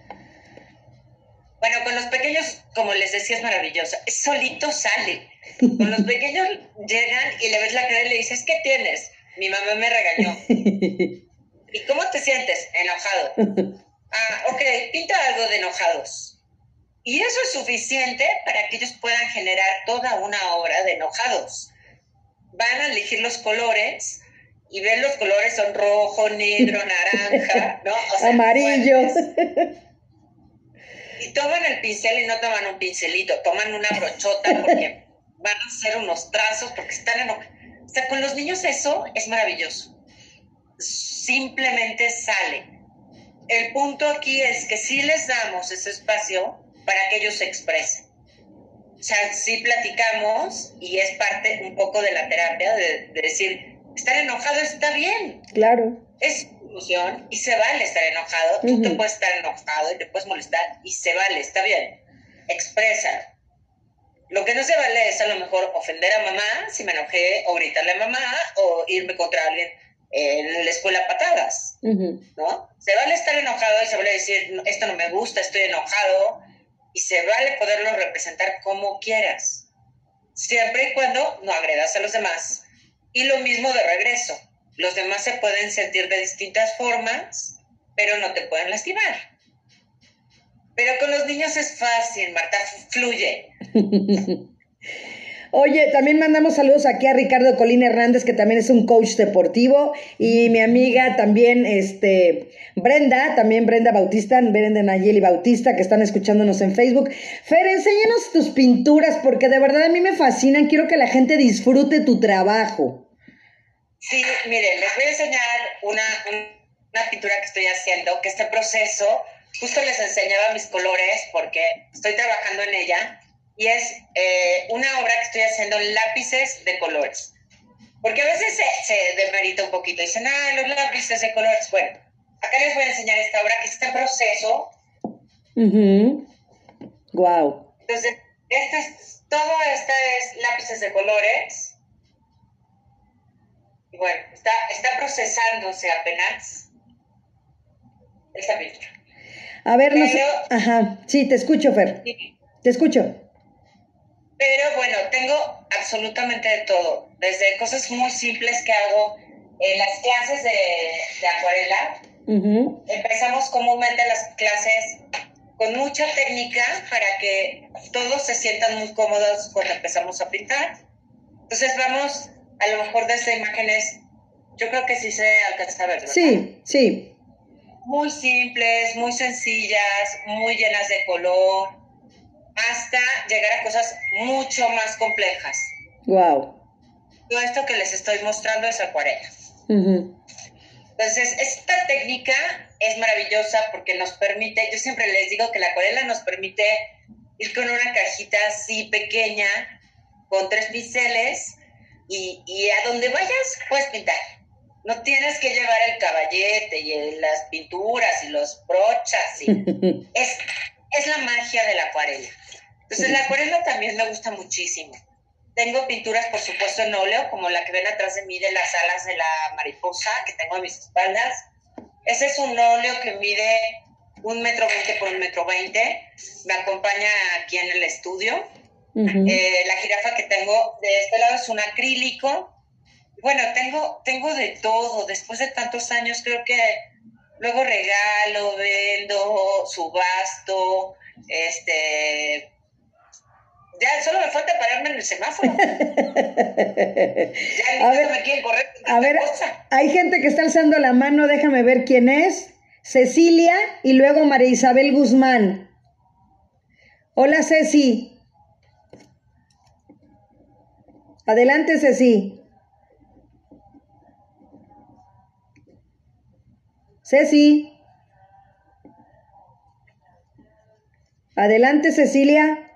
Bueno, con los pequeños, como les decía, es maravilloso. Solito sale. Con los pequeños llegan y le ves la cara y le dices, ¿qué tienes? Mi mamá me regañó. ¿Y cómo te sientes? Enojado. Ah, ok, pinta algo de enojados. Y eso es suficiente para que ellos puedan generar toda una obra de enojados. Van a elegir los colores y ven los colores son rojo, negro, naranja, ¿no? Amarillo y toman el pincel y no toman un pincelito, toman una brochota porque van a hacer unos trazos, porque están en... O sea, con los niños eso es maravilloso. Simplemente sale. El punto aquí es que si les damos ese espacio para que ellos se expresen. O sea, si platicamos y es parte un poco de la terapia de, de decir, estar enojado está bien. Claro. Es y se vale estar enojado. Tú te puedes estar enojado y te puedes molestar y se vale, está bien. Expresa. Lo que no se vale es a lo mejor ofender a mamá si me enojé o gritarle a mamá o irme contra alguien en la escuela patadas, ¿no? Se vale estar enojado y se vale decir, esto no me gusta, estoy enojado, y se vale poderlo representar como quieras, siempre y cuando no agredas a los demás. Y lo mismo de regreso. Los demás se pueden sentir de distintas formas, pero no te pueden lastimar. Pero con los niños es fácil, Marta, fluye. Oye, también mandamos saludos aquí a Ricardo Colín Hernández, que también es un coach deportivo, y mi amiga también, este, Brenda, también Brenda Bautista, Brenda Nayeli Bautista, que están escuchándonos en Facebook. Fer, enséñanos tus pinturas, porque de verdad a mí me fascinan, quiero que la gente disfrute tu trabajo. Sí, miren, les voy a enseñar una, una pintura que estoy haciendo, que este proceso, justo les enseñaba mis colores, porque estoy trabajando en ella y es eh, una obra que estoy haciendo en lápices de colores. Porque a veces se, demerita un poquito, dicen, ah, los lápices de colores. Bueno, acá les voy a enseñar esta obra que está en proceso. Wow. Entonces, este es, todo esto es lápices de colores. Bueno, está, está procesándose apenas esta pintura. A ver, no sé. Ajá, sí, te escucho, Fer. Te escucho. Pero bueno, tengo absolutamente de todo, desde cosas muy simples que hago en las clases de, acuarela. Empezamos comúnmente las clases con mucha técnica para que todos se sientan muy cómodos cuando empezamos a pintar. Entonces vamos a lo mejor desde imágenes, yo creo que sí se alcanza a ver. Sí, sí. Muy simples, muy sencillas, muy llenas de color hasta llegar a cosas mucho más complejas. Wow. Todo esto que les estoy mostrando es acuarela. Entonces, esta técnica es maravillosa porque nos permite, yo siempre les digo que la acuarela nos permite ir con una cajita así pequeña, con tres pinceles, y, a donde vayas puedes pintar. No tienes que llevar el caballete y las pinturas y los brochas. es, es la magia de la acuarela. Entonces, la acuarela también me gusta muchísimo. Tengo pinturas, por supuesto, en óleo, como la que ven atrás de mí de las alas de la mariposa que tengo a mis espaldas. Ese es un óleo que mide un metro veinte por un metro veinte. Me acompaña aquí en el estudio. Eh, la jirafa que tengo de este lado es un acrílico. Bueno, tengo, tengo de todo. Después de tantos años, creo que luego regalo, vendo, subasto, este, ya solo me falta pararme en el semáforo. ya a ver, me quieren correr. A ver, hay gente que está alzando la mano, déjame ver quién es. Cecilia y luego María Isabel Guzmán. Hola Ceci. Adelante Ceci. Ceci. Adelante Cecilia.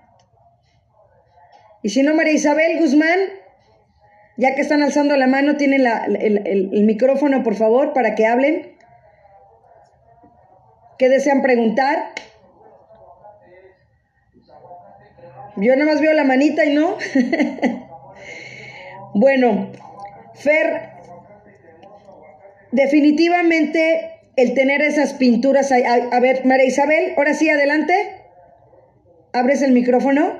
Y si no, María Isabel Guzmán, ya que están alzando la mano, tienen el, micrófono, por favor, para que hablen. ¿Qué desean preguntar? Yo nada más veo la manita y no. bueno, Fer, definitivamente el tener esas pinturas. A, a ver, María Isabel, ahora sí, adelante. ¿Abres el micrófono?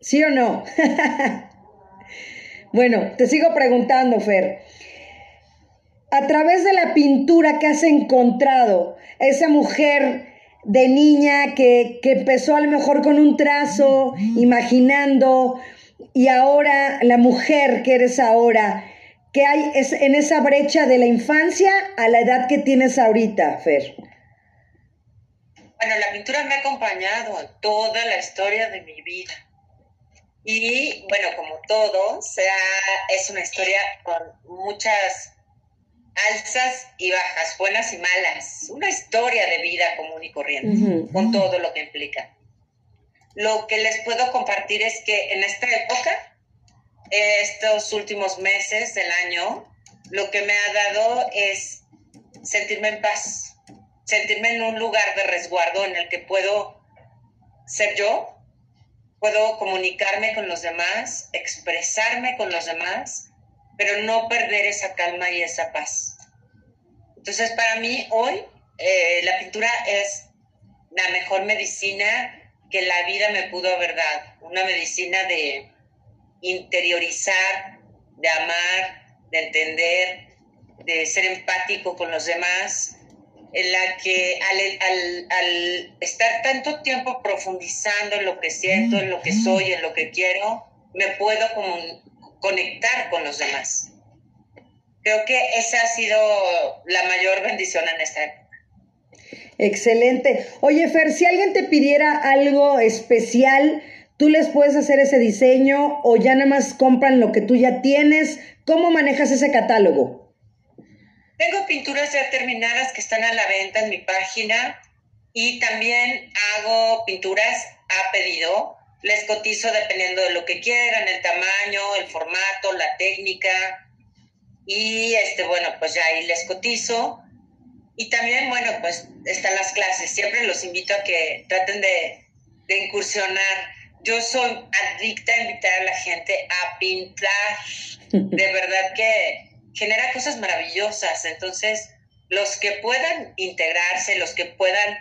¿Sí o no? bueno, te sigo preguntando, Fer. A través de la pintura que has encontrado, esa mujer de niña que, empezó a lo mejor con un trazo, imaginando, y ahora la mujer que eres ahora, ¿qué hay en esa brecha de la infancia a la edad que tienes ahorita, Fer? Bueno, la pintura me ha acompañado toda la historia de mi vida. Y bueno, como todo, sea, es una historia con muchas alzas y bajas, buenas y malas. Una historia de vida común y corriente, con todo lo que implica. Lo que les puedo compartir es que en esta época, estos últimos meses del año, lo que me ha dado es sentirme en paz, sentirme en un lugar de resguardo en el que puedo ser yo, puedo comunicarme con los demás, expresarme con los demás, pero no perder esa calma y esa paz. Entonces, para mí hoy eh, la pintura es la mejor medicina que la vida me pudo haber dado, una medicina de interiorizar, de amar, de entender, de ser empático con los demás, en la que al, estar tanto tiempo profundizando en lo que siento, en lo que soy, en lo que quiero, me puedo conectar con los demás. Creo que esa ha sido la mayor bendición en esta época. Excelente. Oye, Fer, si alguien te pidiera algo especial, ¿tú les puedes hacer ese diseño o ya nada más compran lo que tú ya tienes? ¿Cómo manejas ese catálogo? Tengo pinturas ya terminadas que están a la venta en mi página y también hago pinturas a pedido. Les cotizo dependiendo de lo que quieran, el tamaño, el formato, la técnica. Y este, bueno, pues ya ahí les cotizo. Y también, bueno, pues están las clases. Siempre los invito a que traten de, de incursionar. Yo soy adicta a invitar a la gente a pintar. De verdad que genera cosas maravillosas. Entonces, los que puedan integrarse, los que puedan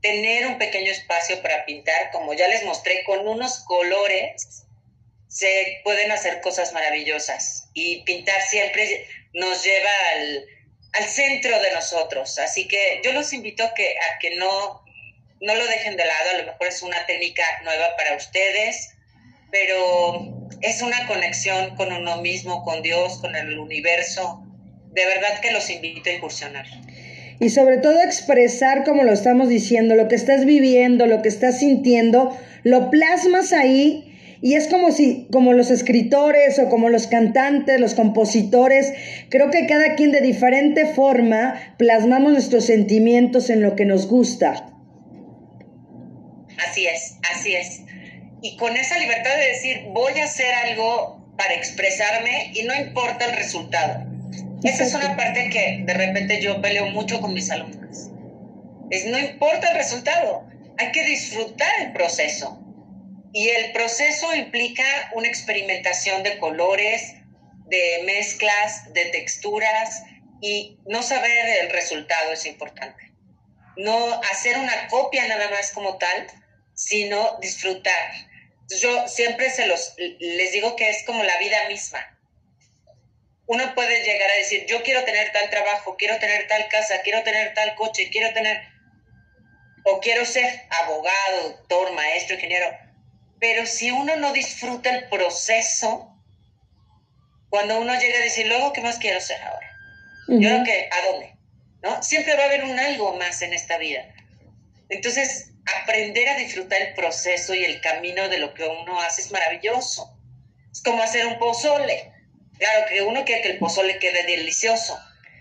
tener un pequeño espacio para pintar, como ya les mostré, con unos colores, se pueden hacer cosas maravillosas. Y pintar siempre nos lleva al, centro de nosotros. Así que yo los invito a que, a que no, no lo dejen de lado. A lo mejor es una técnica nueva para ustedes, pero es una conexión con uno mismo, con Dios, con el universo. De verdad que los invito a incursionar. Y sobre todo expresar, como lo estamos diciendo, lo que estás viviendo, lo que estás sintiendo, lo plasmas ahí y es como si, como los escritores o como los cantantes, los compositores, creo que cada quien de diferente forma plasmamos nuestros sentimientos en lo que nos gusta. Así es, así es y con esa libertad de decir, voy a hacer algo para expresarme y no importa el resultado. Esa es una parte que de repente yo peleo mucho con mis alumnos. Es no importa el resultado, hay que disfrutar el proceso. Y el proceso implica una experimentación de colores, de mezclas, de texturas y no saber el resultado es importante. No hacer una copia nada más como tal, sino disfrutar yo siempre se los, les digo que es como la vida misma. Uno puede llegar a decir, yo quiero tener tal trabajo, quiero tener tal casa, quiero tener tal coche, quiero tener, o quiero ser abogado, doctor, maestro, ingeniero. Pero si uno no disfruta el proceso, cuando uno llega a decir, luego, ¿qué más quiero ser ahora? Yo creo que, ¿a dónde? ¿No? Siempre va a haber un algo más en esta vida. Entonces, aprender a disfrutar el proceso y el camino de lo que uno hace es maravilloso. Es como hacer un pozole. Claro que uno quiere que el pozole quede delicioso,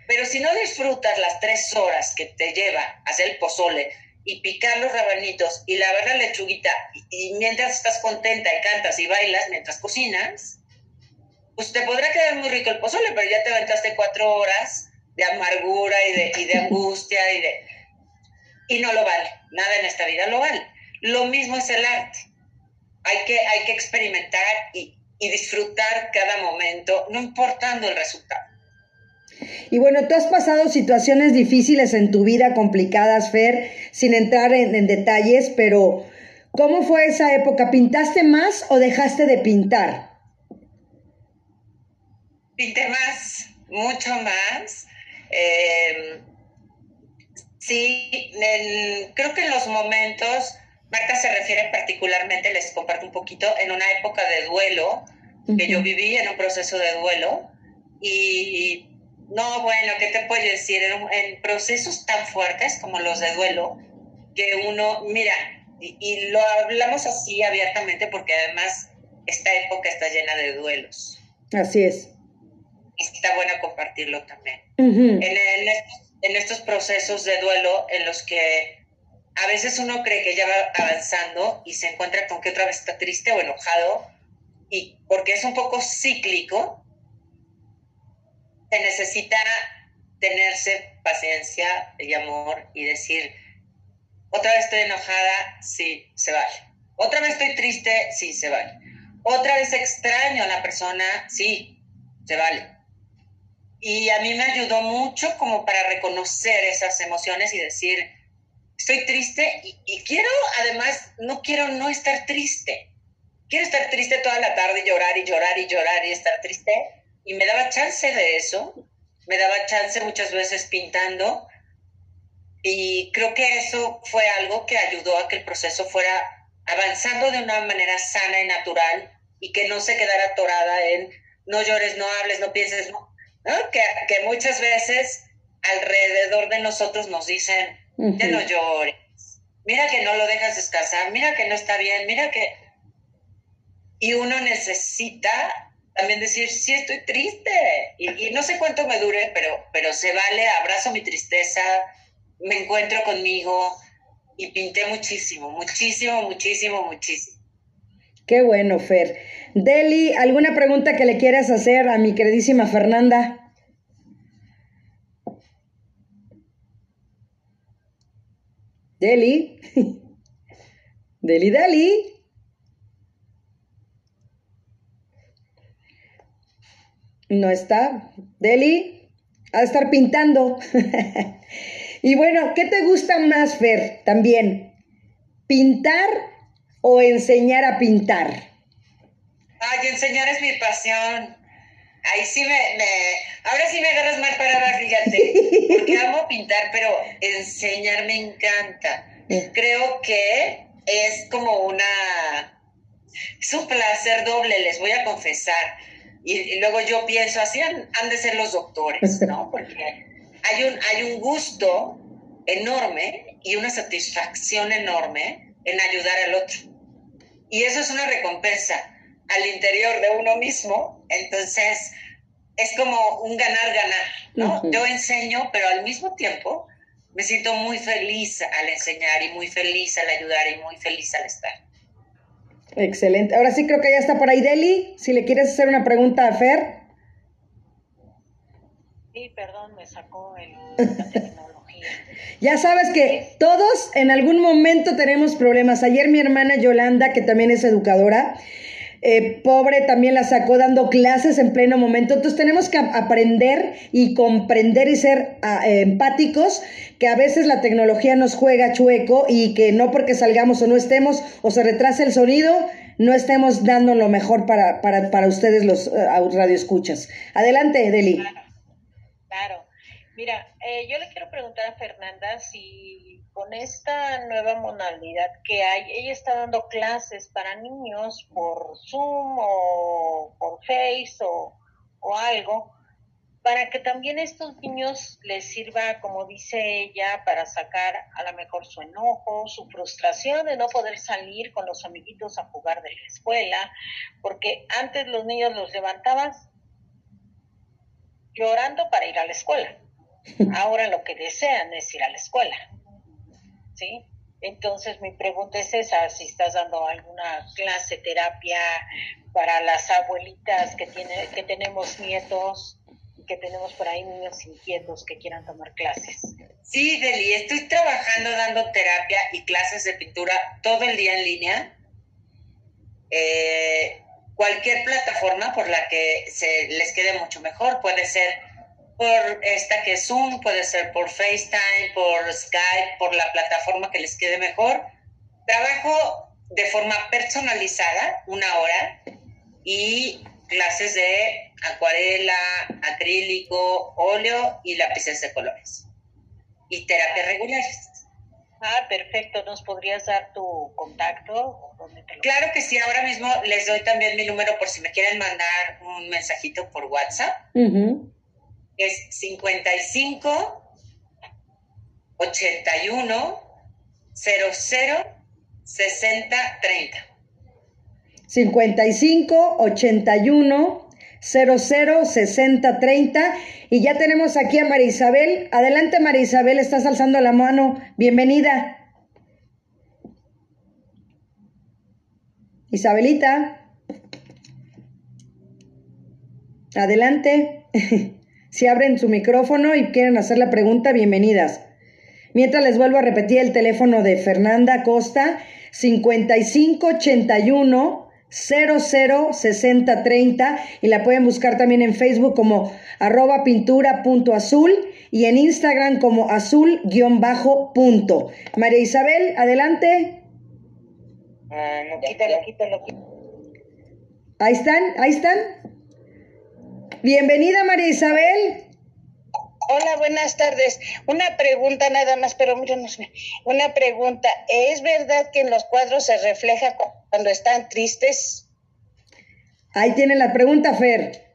pero si no disfrutas las tres horas que te lleva hacer el pozole y picar los rabanitos y lavar la lechuguita y, mientras estás contenta y cantas y bailas mientras cocinas, pues te podrá quedar muy rico el pozole, pero ya te aventaste cuatro horas de amargura y de, y de angustia y de y no lo vale. Nada en esta vida lo vale. Lo mismo es el arte. Hay que, hay que experimentar y, disfrutar cada momento, no importando el resultado. Y bueno, tú has pasado situaciones difíciles en tu vida, complicadas, Fer, sin entrar en, en, detalles, pero ¿cómo fue esa época? ¿Pintaste más o dejaste de pintar? Pinté más, mucho más. Eh, Sí, creo que en los momentos, Marta se refiere particularmente, les comparto un poquito, en una época de duelo, que yo viví en un proceso de duelo, y no, bueno, ¿qué te puedo decir? En, procesos tan fuertes como los de duelo, que uno, mira, y, y, lo hablamos así abiertamente porque además esta época está llena de duelos. Así es. Está bueno compartirlo también. en, en, en estos procesos de duelo en los que a veces uno cree que ya va avanzando y se encuentra con que otra vez está triste o enojado y porque es un poco cíclico, se necesita tenerse paciencia y amor y decir, otra vez estoy enojada, sí, se vale. Otra vez estoy triste, sí, se vale. Otra vez extraño a la persona, sí, se vale. Y a mí me ayudó mucho como para reconocer esas emociones y decir, estoy triste y, quiero, además, no quiero no estar triste. Quiero estar triste toda la tarde y llorar y llorar y llorar y estar triste. Y me daba chance de eso. Me daba chance muchas veces pintando. y creo que eso fue algo que ayudó a que el proceso fuera avanzando de una manera sana y natural y que no se quedara atorada en no llores, no hables, no pienses, ¿no? Que, que, muchas veces alrededor de nosotros nos dicen, ya no llores, mira que no lo dejas descansar, mira que no está bien, mira que... Y uno necesita también decir, sí, estoy triste. Y, no sé cuánto me dure, pero, pero se vale, abrazo mi tristeza, me encuentro conmigo y pinté muchísimo, muchísimo, muchísimo, muchísimo. Qué bueno, Fer. Deli, ¿alguna pregunta que le quieras hacer a mi queridísima Fernanda? Deli. Deli, Deli. No está. Deli, de estar pintando. y bueno, ¿qué te gusta más, Fer? También, ¿pintar o enseñar a pintar? Ay, enseñar es mi pasión. Ahí sí me, ahora sí me agarras mal parada, fíjate, porque amo pintar, pero enseñar me encanta. Creo que es como una, es un placer doble, les voy a confesar. Y, luego yo pienso, así han, han, de ser los doctores, ¿no? Porque hay un, hay un gusto enorme y una satisfacción enorme en ayudar al otro. Y eso es una recompensa al interior de uno mismo, entonces es como un ganar-ganar, ¿no? Yo enseño, pero al mismo tiempo me siento muy feliz al enseñar y muy feliz al ayudar y muy feliz al estar. Excelente. Ahora sí creo que ya está por ahí Deli. Si le quieres hacer una pregunta a Fer. Sí, perdón, me sacó el, la tecnología. ya sabes que todos en algún momento tenemos problemas. Ayer mi hermana Yolanda, que también es educadora, eh, pobre también la sacó dando clases en pleno momento. Entonces tenemos que aprender y comprender y ser ah, empáticos, que a veces la tecnología nos juega chueco y que no porque salgamos o no estemos o se retrase el sonido, no estemos dando lo mejor para, para, para ustedes los uh, radioescuchas. Adelante, Deli. Claro. claro. Mira, eh, yo le quiero preguntar a Fernanda si con esta nueva modalidad que hay, ella está dando clases para niños por Zoom o por Face o, o algo, para que también estos niños les sirva, como dice ella, para sacar a lo mejor su enojo, su frustración de no poder salir con los amiguitos a jugar de la escuela, porque antes los niños los levantabas llorando para ir a la escuela. Ahora lo que desean es ir a la escuela. ¿Sí? Entonces mi pregunta es esa, si estás dando alguna clase, terapia para las abuelitas que, tiene, que tenemos nietos, que tenemos por ahí niños inquietos que quieran tomar clases. Sí, Deli, estoy trabajando dando terapia y clases de pintura todo el día en línea. Eh, cualquier plataforma por la que se les quede mucho mejor, puede ser por esta que es Zoom, puede ser por FaceTime, por Skype, por la plataforma que les quede mejor. Trabajo de forma personalizada, una hora, y clases de acuarela, acrílico, óleo y lápices de colores. Y terapias regulares. Ah, perfecto. ¿Nos podrías dar tu contacto? Claro que sí. Ahora mismo les doy también mi número por si me quieren mandar un mensajito por WhatsApp es 55 81 00 60 30. 55 81 00 60 30 y ya tenemos aquí a María Isabel. Adelante María Isabel, estás alzando la mano. Bienvenida. Isabelita. Adelante. Si abren su micrófono y quieren hacer la pregunta, bienvenidas. Mientras les vuelvo a repetir el teléfono de Fernanda Costa, 5581 006030 y la pueden buscar también en Facebook como arroba pintura.azul y en Instagram como azul-punto. María Isabel, adelante. Ah, quítalo, quítalo. Ahí están, ahí están. Bienvenida María Isabel. Hola, buenas tardes. Una pregunta nada más, pero sé. Una pregunta. ¿Es verdad que en los cuadros se refleja cuando están tristes? Ahí tiene la pregunta, Fer.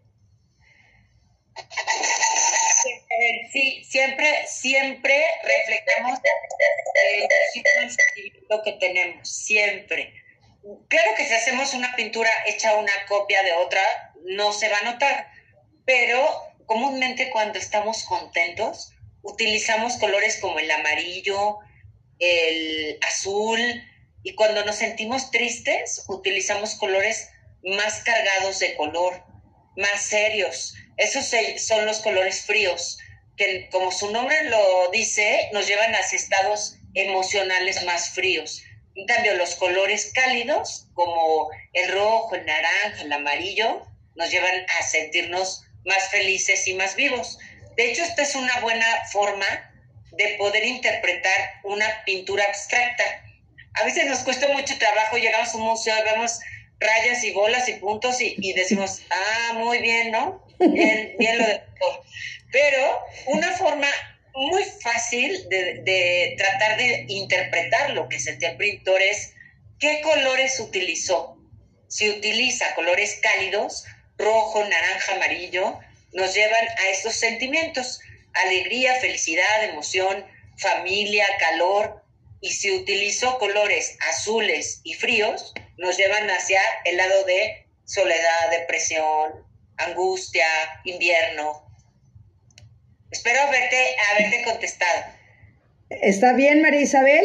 Sí, siempre, siempre reflejamos lo que tenemos, siempre. Claro que si hacemos una pintura hecha una copia de otra, no se va a notar, pero comúnmente cuando estamos contentos, utilizamos colores como el amarillo, el azul, y cuando nos sentimos tristes, utilizamos colores más cargados de color, más serios. Esos son los colores fríos, que como su nombre lo dice, nos llevan a estados emocionales más fríos. En cambio, los colores cálidos, como el rojo, el naranja, el amarillo, nos llevan a sentirnos más felices y más vivos. De hecho, esta es una buena forma de poder interpretar una pintura abstracta. A veces nos cuesta mucho trabajo, llegamos a un museo y vemos rayas y bolas y puntos y, decimos, ah, muy bien, ¿no? Bien, bien lo de... Pero una forma muy fácil de, de, tratar de interpretar lo que sentía el pintor es qué colores utilizó. Si utiliza colores cálidos, rojo, naranja, amarillo, nos llevan a estos sentimientos, alegría, felicidad, emoción, familia, calor, y si utilizo colores azules y fríos, nos llevan hacia el lado de soledad, depresión, angustia, invierno. Espero haberte, haberte contestado. ¿Está bien, María Isabel?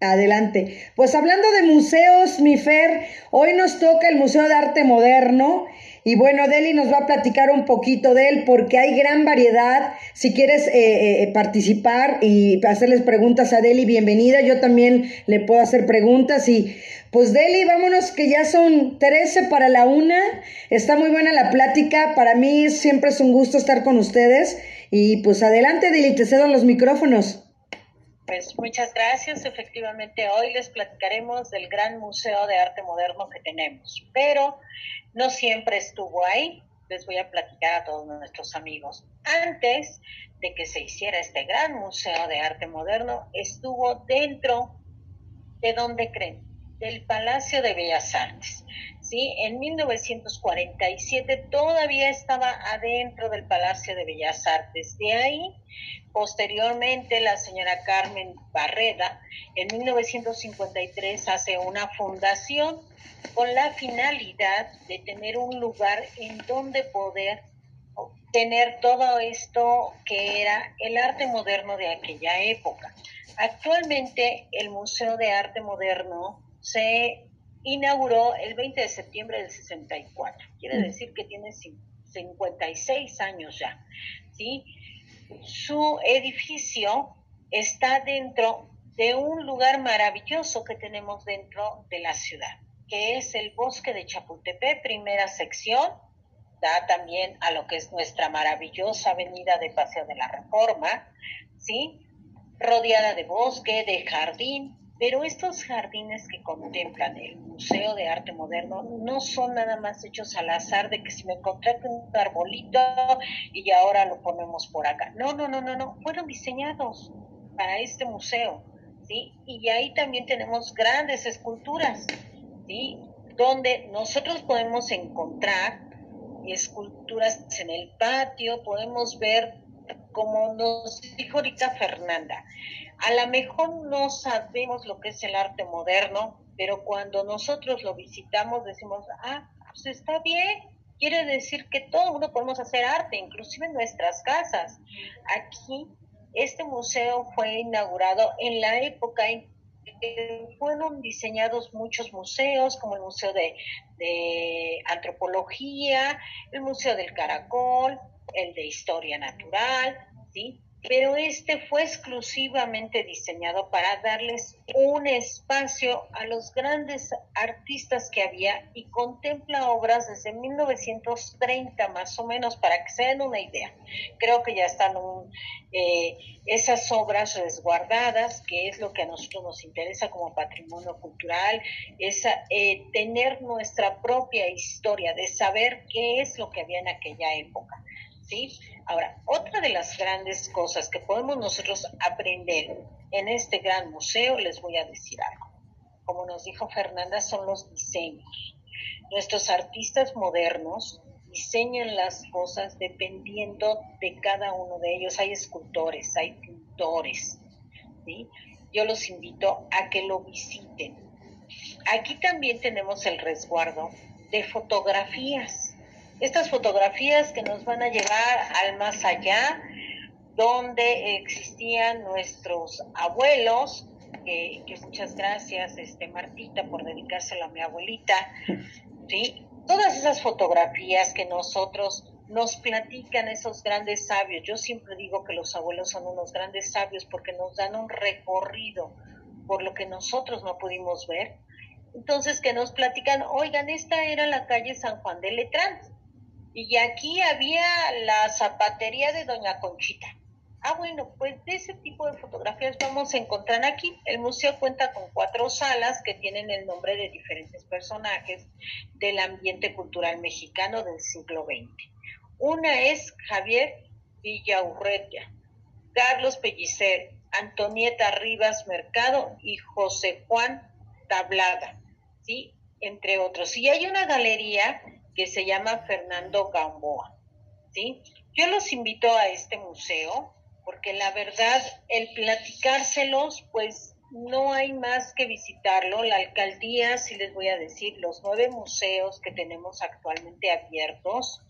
Adelante. Pues hablando de museos, mi Fer, hoy nos toca el Museo de Arte Moderno. Y bueno, Deli nos va a platicar un poquito de él porque hay gran variedad. Si quieres eh, eh, participar y hacerles preguntas a Deli, bienvenida. Yo también le puedo hacer preguntas. Y pues Deli, vámonos que ya son 13 para la una. Está muy buena la plática. Para mí siempre es un gusto estar con ustedes. Y pues adelante, Deli, te cedo los micrófonos. Pues muchas gracias. Efectivamente, hoy les platicaremos del gran Museo de Arte Moderno que tenemos, pero no siempre estuvo ahí. Les voy a platicar a todos nuestros amigos. Antes de que se hiciera este gran Museo de Arte Moderno, estuvo dentro de donde creen, del Palacio de Bellas Artes. ¿Sí? En 1947 todavía estaba adentro del Palacio de Bellas Artes. De ahí, posteriormente, la señora Carmen Barreda, en 1953, hace una fundación con la finalidad de tener un lugar en donde poder tener todo esto que era el arte moderno de aquella época. Actualmente el Museo de Arte Moderno se inauguró el 20 de septiembre del 64. Quiere mm. decir que tiene 56 años ya. ¿sí? Su edificio está dentro de un lugar maravilloso que tenemos dentro de la ciudad, que es el bosque de Chapultepec, primera sección, da también a lo que es nuestra maravillosa avenida de Paseo de la Reforma, ¿sí? rodeada de bosque, de jardín, pero estos jardines que contemplan el Museo de Arte Moderno no son nada más hechos al azar de que si me encontré un arbolito y ahora lo ponemos por acá. No, no, no, no, no. Fueron diseñados para este museo, ¿sí? Y ahí también tenemos grandes esculturas, ¿sí? Donde nosotros podemos encontrar esculturas en el patio, podemos ver, como nos dijo ahorita Fernanda, a lo mejor no sabemos lo que es el arte moderno, pero cuando nosotros lo visitamos decimos, ah, pues está bien, quiere decir que todo mundo podemos hacer arte, inclusive en nuestras casas. Aquí, este museo fue inaugurado en la época en que fueron diseñados muchos museos, como el Museo de, de Antropología, el Museo del Caracol, el de Historia Natural, ¿sí? Pero este fue exclusivamente diseñado para darles un espacio a los grandes artistas que había y contempla obras desde 1930 más o menos para que se den una idea. Creo que ya están eh, esas obras resguardadas, que es lo que a nosotros nos interesa como patrimonio cultural, es eh, tener nuestra propia historia, de saber qué es lo que había en aquella época. ¿Sí? Ahora, otra de las grandes cosas que podemos nosotros aprender en este gran museo, les voy a decir algo. Como nos dijo Fernanda, son los diseños. Nuestros artistas modernos diseñan las cosas dependiendo de cada uno de ellos. Hay escultores, hay pintores, ¿sí? Yo los invito a que lo visiten. Aquí también tenemos el resguardo de fotografías estas fotografías que nos van a llevar al más allá, donde existían nuestros abuelos, que, muchas gracias, este Martita, por dedicárselo a mi abuelita, ¿sí? Todas esas fotografías que nosotros nos platican esos grandes sabios. Yo siempre digo que los abuelos son unos grandes sabios porque nos dan un recorrido por lo que nosotros no pudimos ver. Entonces, que nos platican, oigan, esta era la calle San Juan de Letrán y aquí había la zapatería de Doña Conchita. Ah, bueno, pues de ese tipo de fotografías vamos a encontrar aquí. El museo cuenta con cuatro salas que tienen el nombre de diferentes personajes del ambiente cultural mexicano del siglo XX. Una es Javier Villaurretia, Carlos Pellicer, Antonieta Rivas Mercado y José Juan Tablada, ¿sí? Entre otros. Y hay una galería que se llama Fernando Gamboa. ¿sí? Yo los invito a este museo porque la verdad, el platicárselos, pues no hay más que visitarlo. La alcaldía, si les voy a decir, los nueve museos que tenemos actualmente abiertos,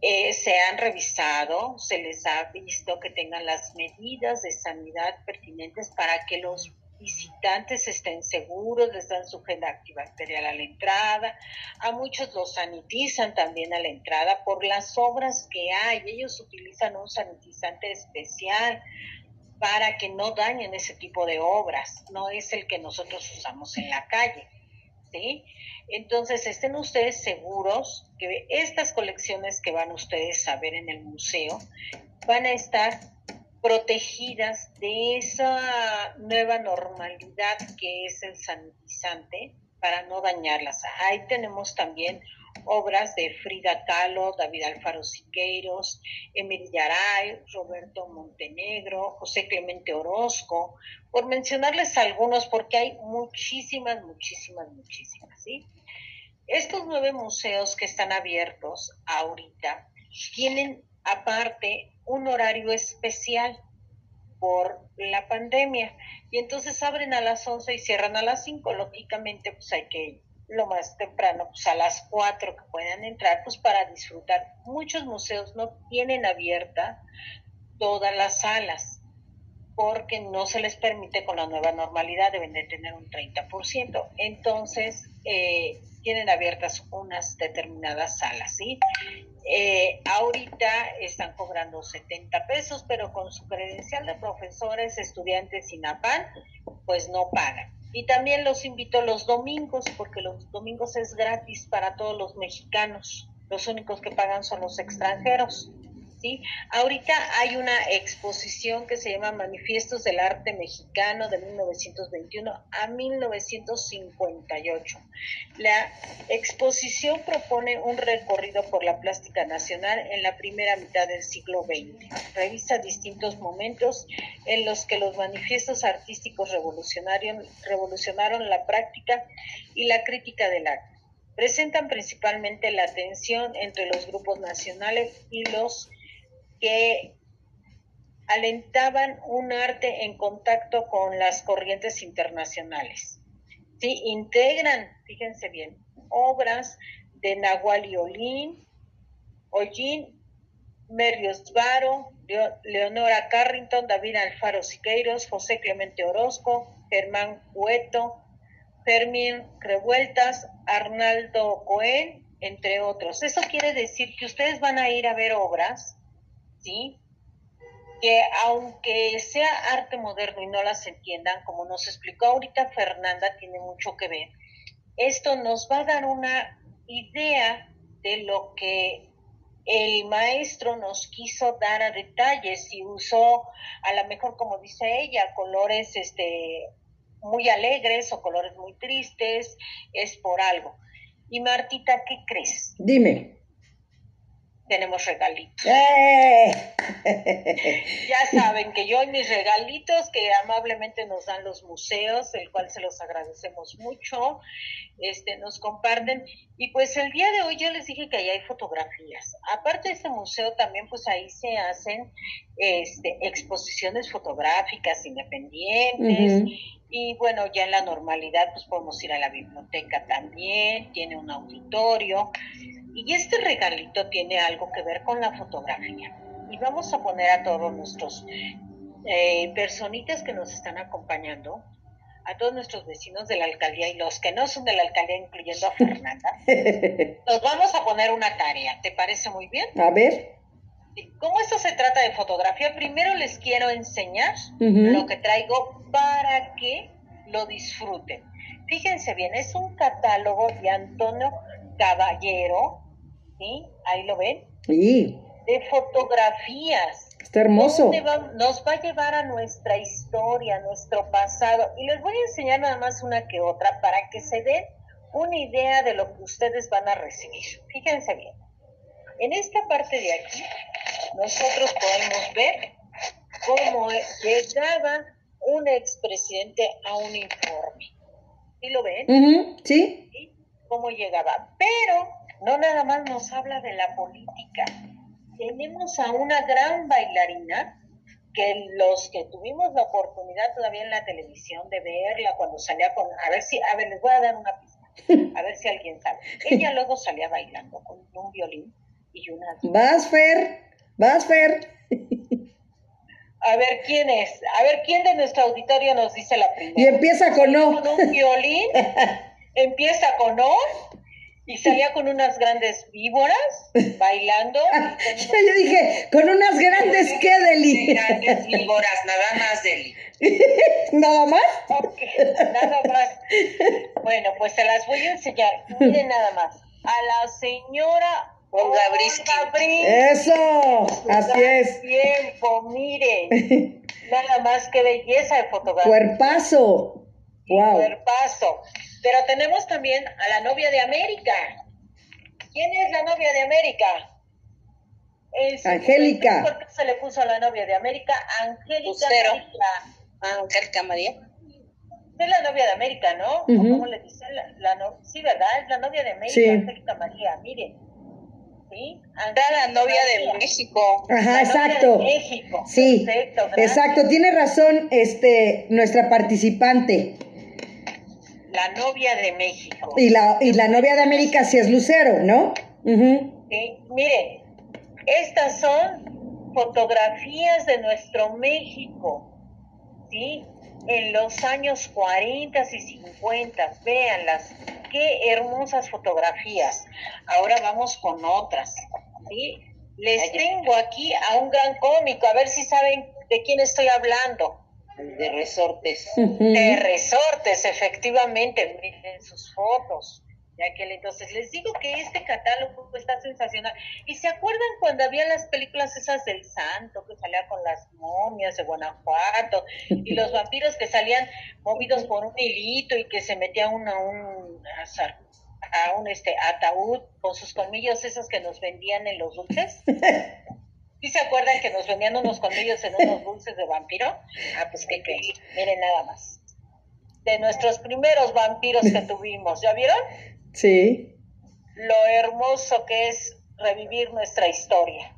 eh, se han revisado, se les ha visto que tengan las medidas de sanidad pertinentes para que los visitantes estén seguros, les dan su gel antibacterial a la entrada, a muchos los sanitizan también a la entrada por las obras que hay, ellos utilizan un sanitizante especial para que no dañen ese tipo de obras, no es el que nosotros usamos en la calle, ¿sí? Entonces estén ustedes seguros que estas colecciones que van ustedes a ver en el museo van a estar protegidas de esa nueva normalidad que es el sanitizante para no dañarlas. Ahí tenemos también obras de Frida Kahlo, David Alfaro Siqueiros, Emil Yaray, Roberto Montenegro, José Clemente Orozco, por mencionarles algunos, porque hay muchísimas, muchísimas, muchísimas, ¿sí? Estos nueve museos que están abiertos ahorita tienen aparte un horario especial por la pandemia. Y entonces abren a las 11 y cierran a las 5. Lógicamente, pues hay que lo más temprano, pues a las 4 que puedan entrar, pues para disfrutar. Muchos museos no tienen abierta todas las salas porque no se les permite con la nueva normalidad, deben de tener un 30%. Entonces, eh, tienen abiertas unas determinadas salas, ¿sí? Eh, ahorita están cobrando 70 pesos, pero con su credencial de profesores, estudiantes y NAPAN, pues no pagan. Y también los invito los domingos, porque los domingos es gratis para todos los mexicanos. Los únicos que pagan son los extranjeros. ¿Sí? Ahorita hay una exposición que se llama Manifiestos del Arte Mexicano de 1921 a 1958. La exposición propone un recorrido por la plástica nacional en la primera mitad del siglo XX. Revisa distintos momentos en los que los manifiestos artísticos revolucionaron la práctica y la crítica del arte presentan principalmente la tensión entre los grupos nacionales y los que alentaban un arte en contacto con las corrientes internacionales. Sí, integran, fíjense bien, obras de Nahual Olin, Ollín, Merrios Varo, Leonora Carrington, David Alfaro Siqueiros, José Clemente Orozco, Germán Cueto, Fermín Revueltas, Arnaldo Cohen, entre otros. Eso quiere decir que ustedes van a ir a ver obras que aunque sea arte moderno y no las entiendan, como nos explicó ahorita Fernanda, tiene mucho que ver, esto nos va a dar una idea de lo que el maestro nos quiso dar a detalles y usó a lo mejor como dice ella colores este muy alegres o colores muy tristes es por algo. Y Martita qué crees dime tenemos regalitos. ¡Eh! ya saben que yo y mis regalitos que amablemente nos dan los museos, el cual se los agradecemos mucho, este, nos comparten. Y pues el día de hoy yo les dije que ahí hay fotografías. Aparte de este museo también pues ahí se hacen este, exposiciones fotográficas independientes. Y bueno, ya en la normalidad pues podemos ir a la biblioteca también, tiene un auditorio. Y este regalito tiene algo que ver con la fotografía. Y vamos a poner a todos nuestros eh, personitas que nos están acompañando, a todos nuestros vecinos de la alcaldía y los que no son de la alcaldía, incluyendo a Fernanda, nos vamos a poner una tarea. ¿Te parece muy bien? A ver. Como esto se trata de fotografía, primero les quiero enseñar lo que traigo para que lo disfruten. Fíjense bien, es un catálogo de Antonio Caballero, ¿sí? Ahí lo ven. Sí. De fotografías. Está hermoso. nos va a llevar a nuestra historia, a nuestro pasado. Y les voy a enseñar nada más una que otra para que se den una idea de lo que ustedes van a recibir. Fíjense bien. En esta parte de aquí, nosotros podemos ver cómo llegaba un expresidente a un informe. ¿Sí lo ven? ¿Sí? ¿Sí? Cómo llegaba. Pero no nada más nos habla de la política. Tenemos a una gran bailarina que los que tuvimos la oportunidad todavía en la televisión de verla cuando salía con, a ver si, a ver, les voy a dar una pista, a ver si alguien sabe. Ella luego salía bailando con un violín y una... Vas, Fer, vas, Fer. A ver quién es, a ver quién de nuestro auditorio nos dice la primera. Y empieza con O. Con un violín, empieza con O y salía con unas grandes víboras bailando. Yo dije, con unas grandes qué, Deli. grandes víboras, nada más, Deli. ¿Nada más? nada más. Bueno, pues se las voy a enseñar. Miren nada más. A la señora Olga Briskin. Eso, así es. Tiempo, miren. Nada más que belleza de fotografía. Cuerpazo. Wow. Cuerpazo. Pero tenemos también a la novia de América. ¿Quién es la novia de América? Angélica. ¿Por qué se le puso a la novia de América? Angélica Lucero. María. Angélica María. Es la novia de América, ¿no? ¿Cómo le dicen? La, no... Sí, ¿verdad? Es la novia de América, sí. Angélica María. Miren. ¿Sí? La novia María. de México. Ajá, la exacto. Novia de México. Sí. Perfecto, exacto. Tiene razón este, nuestra participante. La novia de México. Y la, y la novia de América sí es Lucero, ¿no? Uh -huh. Sí, miren, estas son fotografías de nuestro México, ¿sí? En los años 40 y 50, véanlas, qué hermosas fotografías. Ahora vamos con otras, ¿sí? Les tengo aquí a un gran cómico, a ver si saben de quién estoy hablando. De resortes. Uh -huh. De resortes, efectivamente, miren sus fotos de aquel entonces. Les digo que este catálogo está sensacional. ¿Y se acuerdan cuando había las películas esas del santo, que salía con las momias de Guanajuato, y los vampiros que salían movidos por un hilito y que se metían una, un, a un este ataúd con sus colmillos esos que nos vendían en los dulces? ¿Sí se acuerdan que nos vendían unos colmillos en unos dulces de vampiro? Ah, pues que, que miren nada más. De nuestros primeros vampiros que tuvimos, ¿ya vieron? Sí. Lo hermoso que es revivir nuestra historia.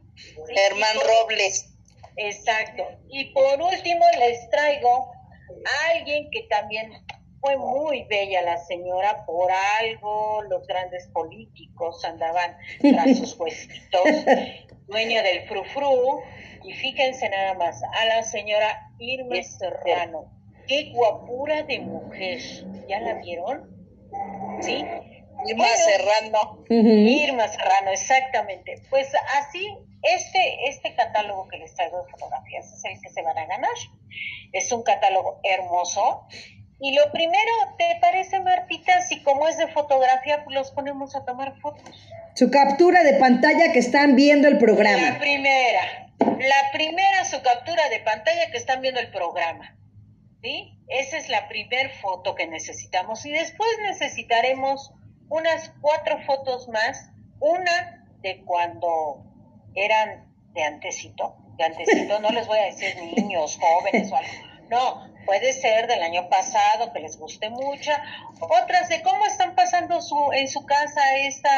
Germán Robles. Exacto. Y por último les traigo a alguien que también fue muy bella la señora, por algo los grandes políticos andaban tras sus huesitos, dueña del frufru, y fíjense nada más, a la señora Irma Serrano, qué guapura de mujer, ¿ya la vieron? ¿Sí? Irma bueno, Serrano. Uh -huh. Irma Serrano, exactamente. Pues así Este, este catálogo que les traigo de fotografías es el que se van a ganar. Es un catálogo hermoso. Y lo primero, ¿te parece, Martita, si como es de fotografía, pues los ponemos a tomar fotos? Su captura de pantalla que están viendo el programa. La primera, la primera, su captura de pantalla que están viendo el programa. ¿Sí? Esa es la primera foto que necesitamos. Y después necesitaremos unas cuatro fotos más. Una de cuando eran de antecito, de antecito, no les voy a decir niños, jóvenes o algo, no, puede ser del año pasado que les guste mucho, otras de cómo están pasando su, en su casa esta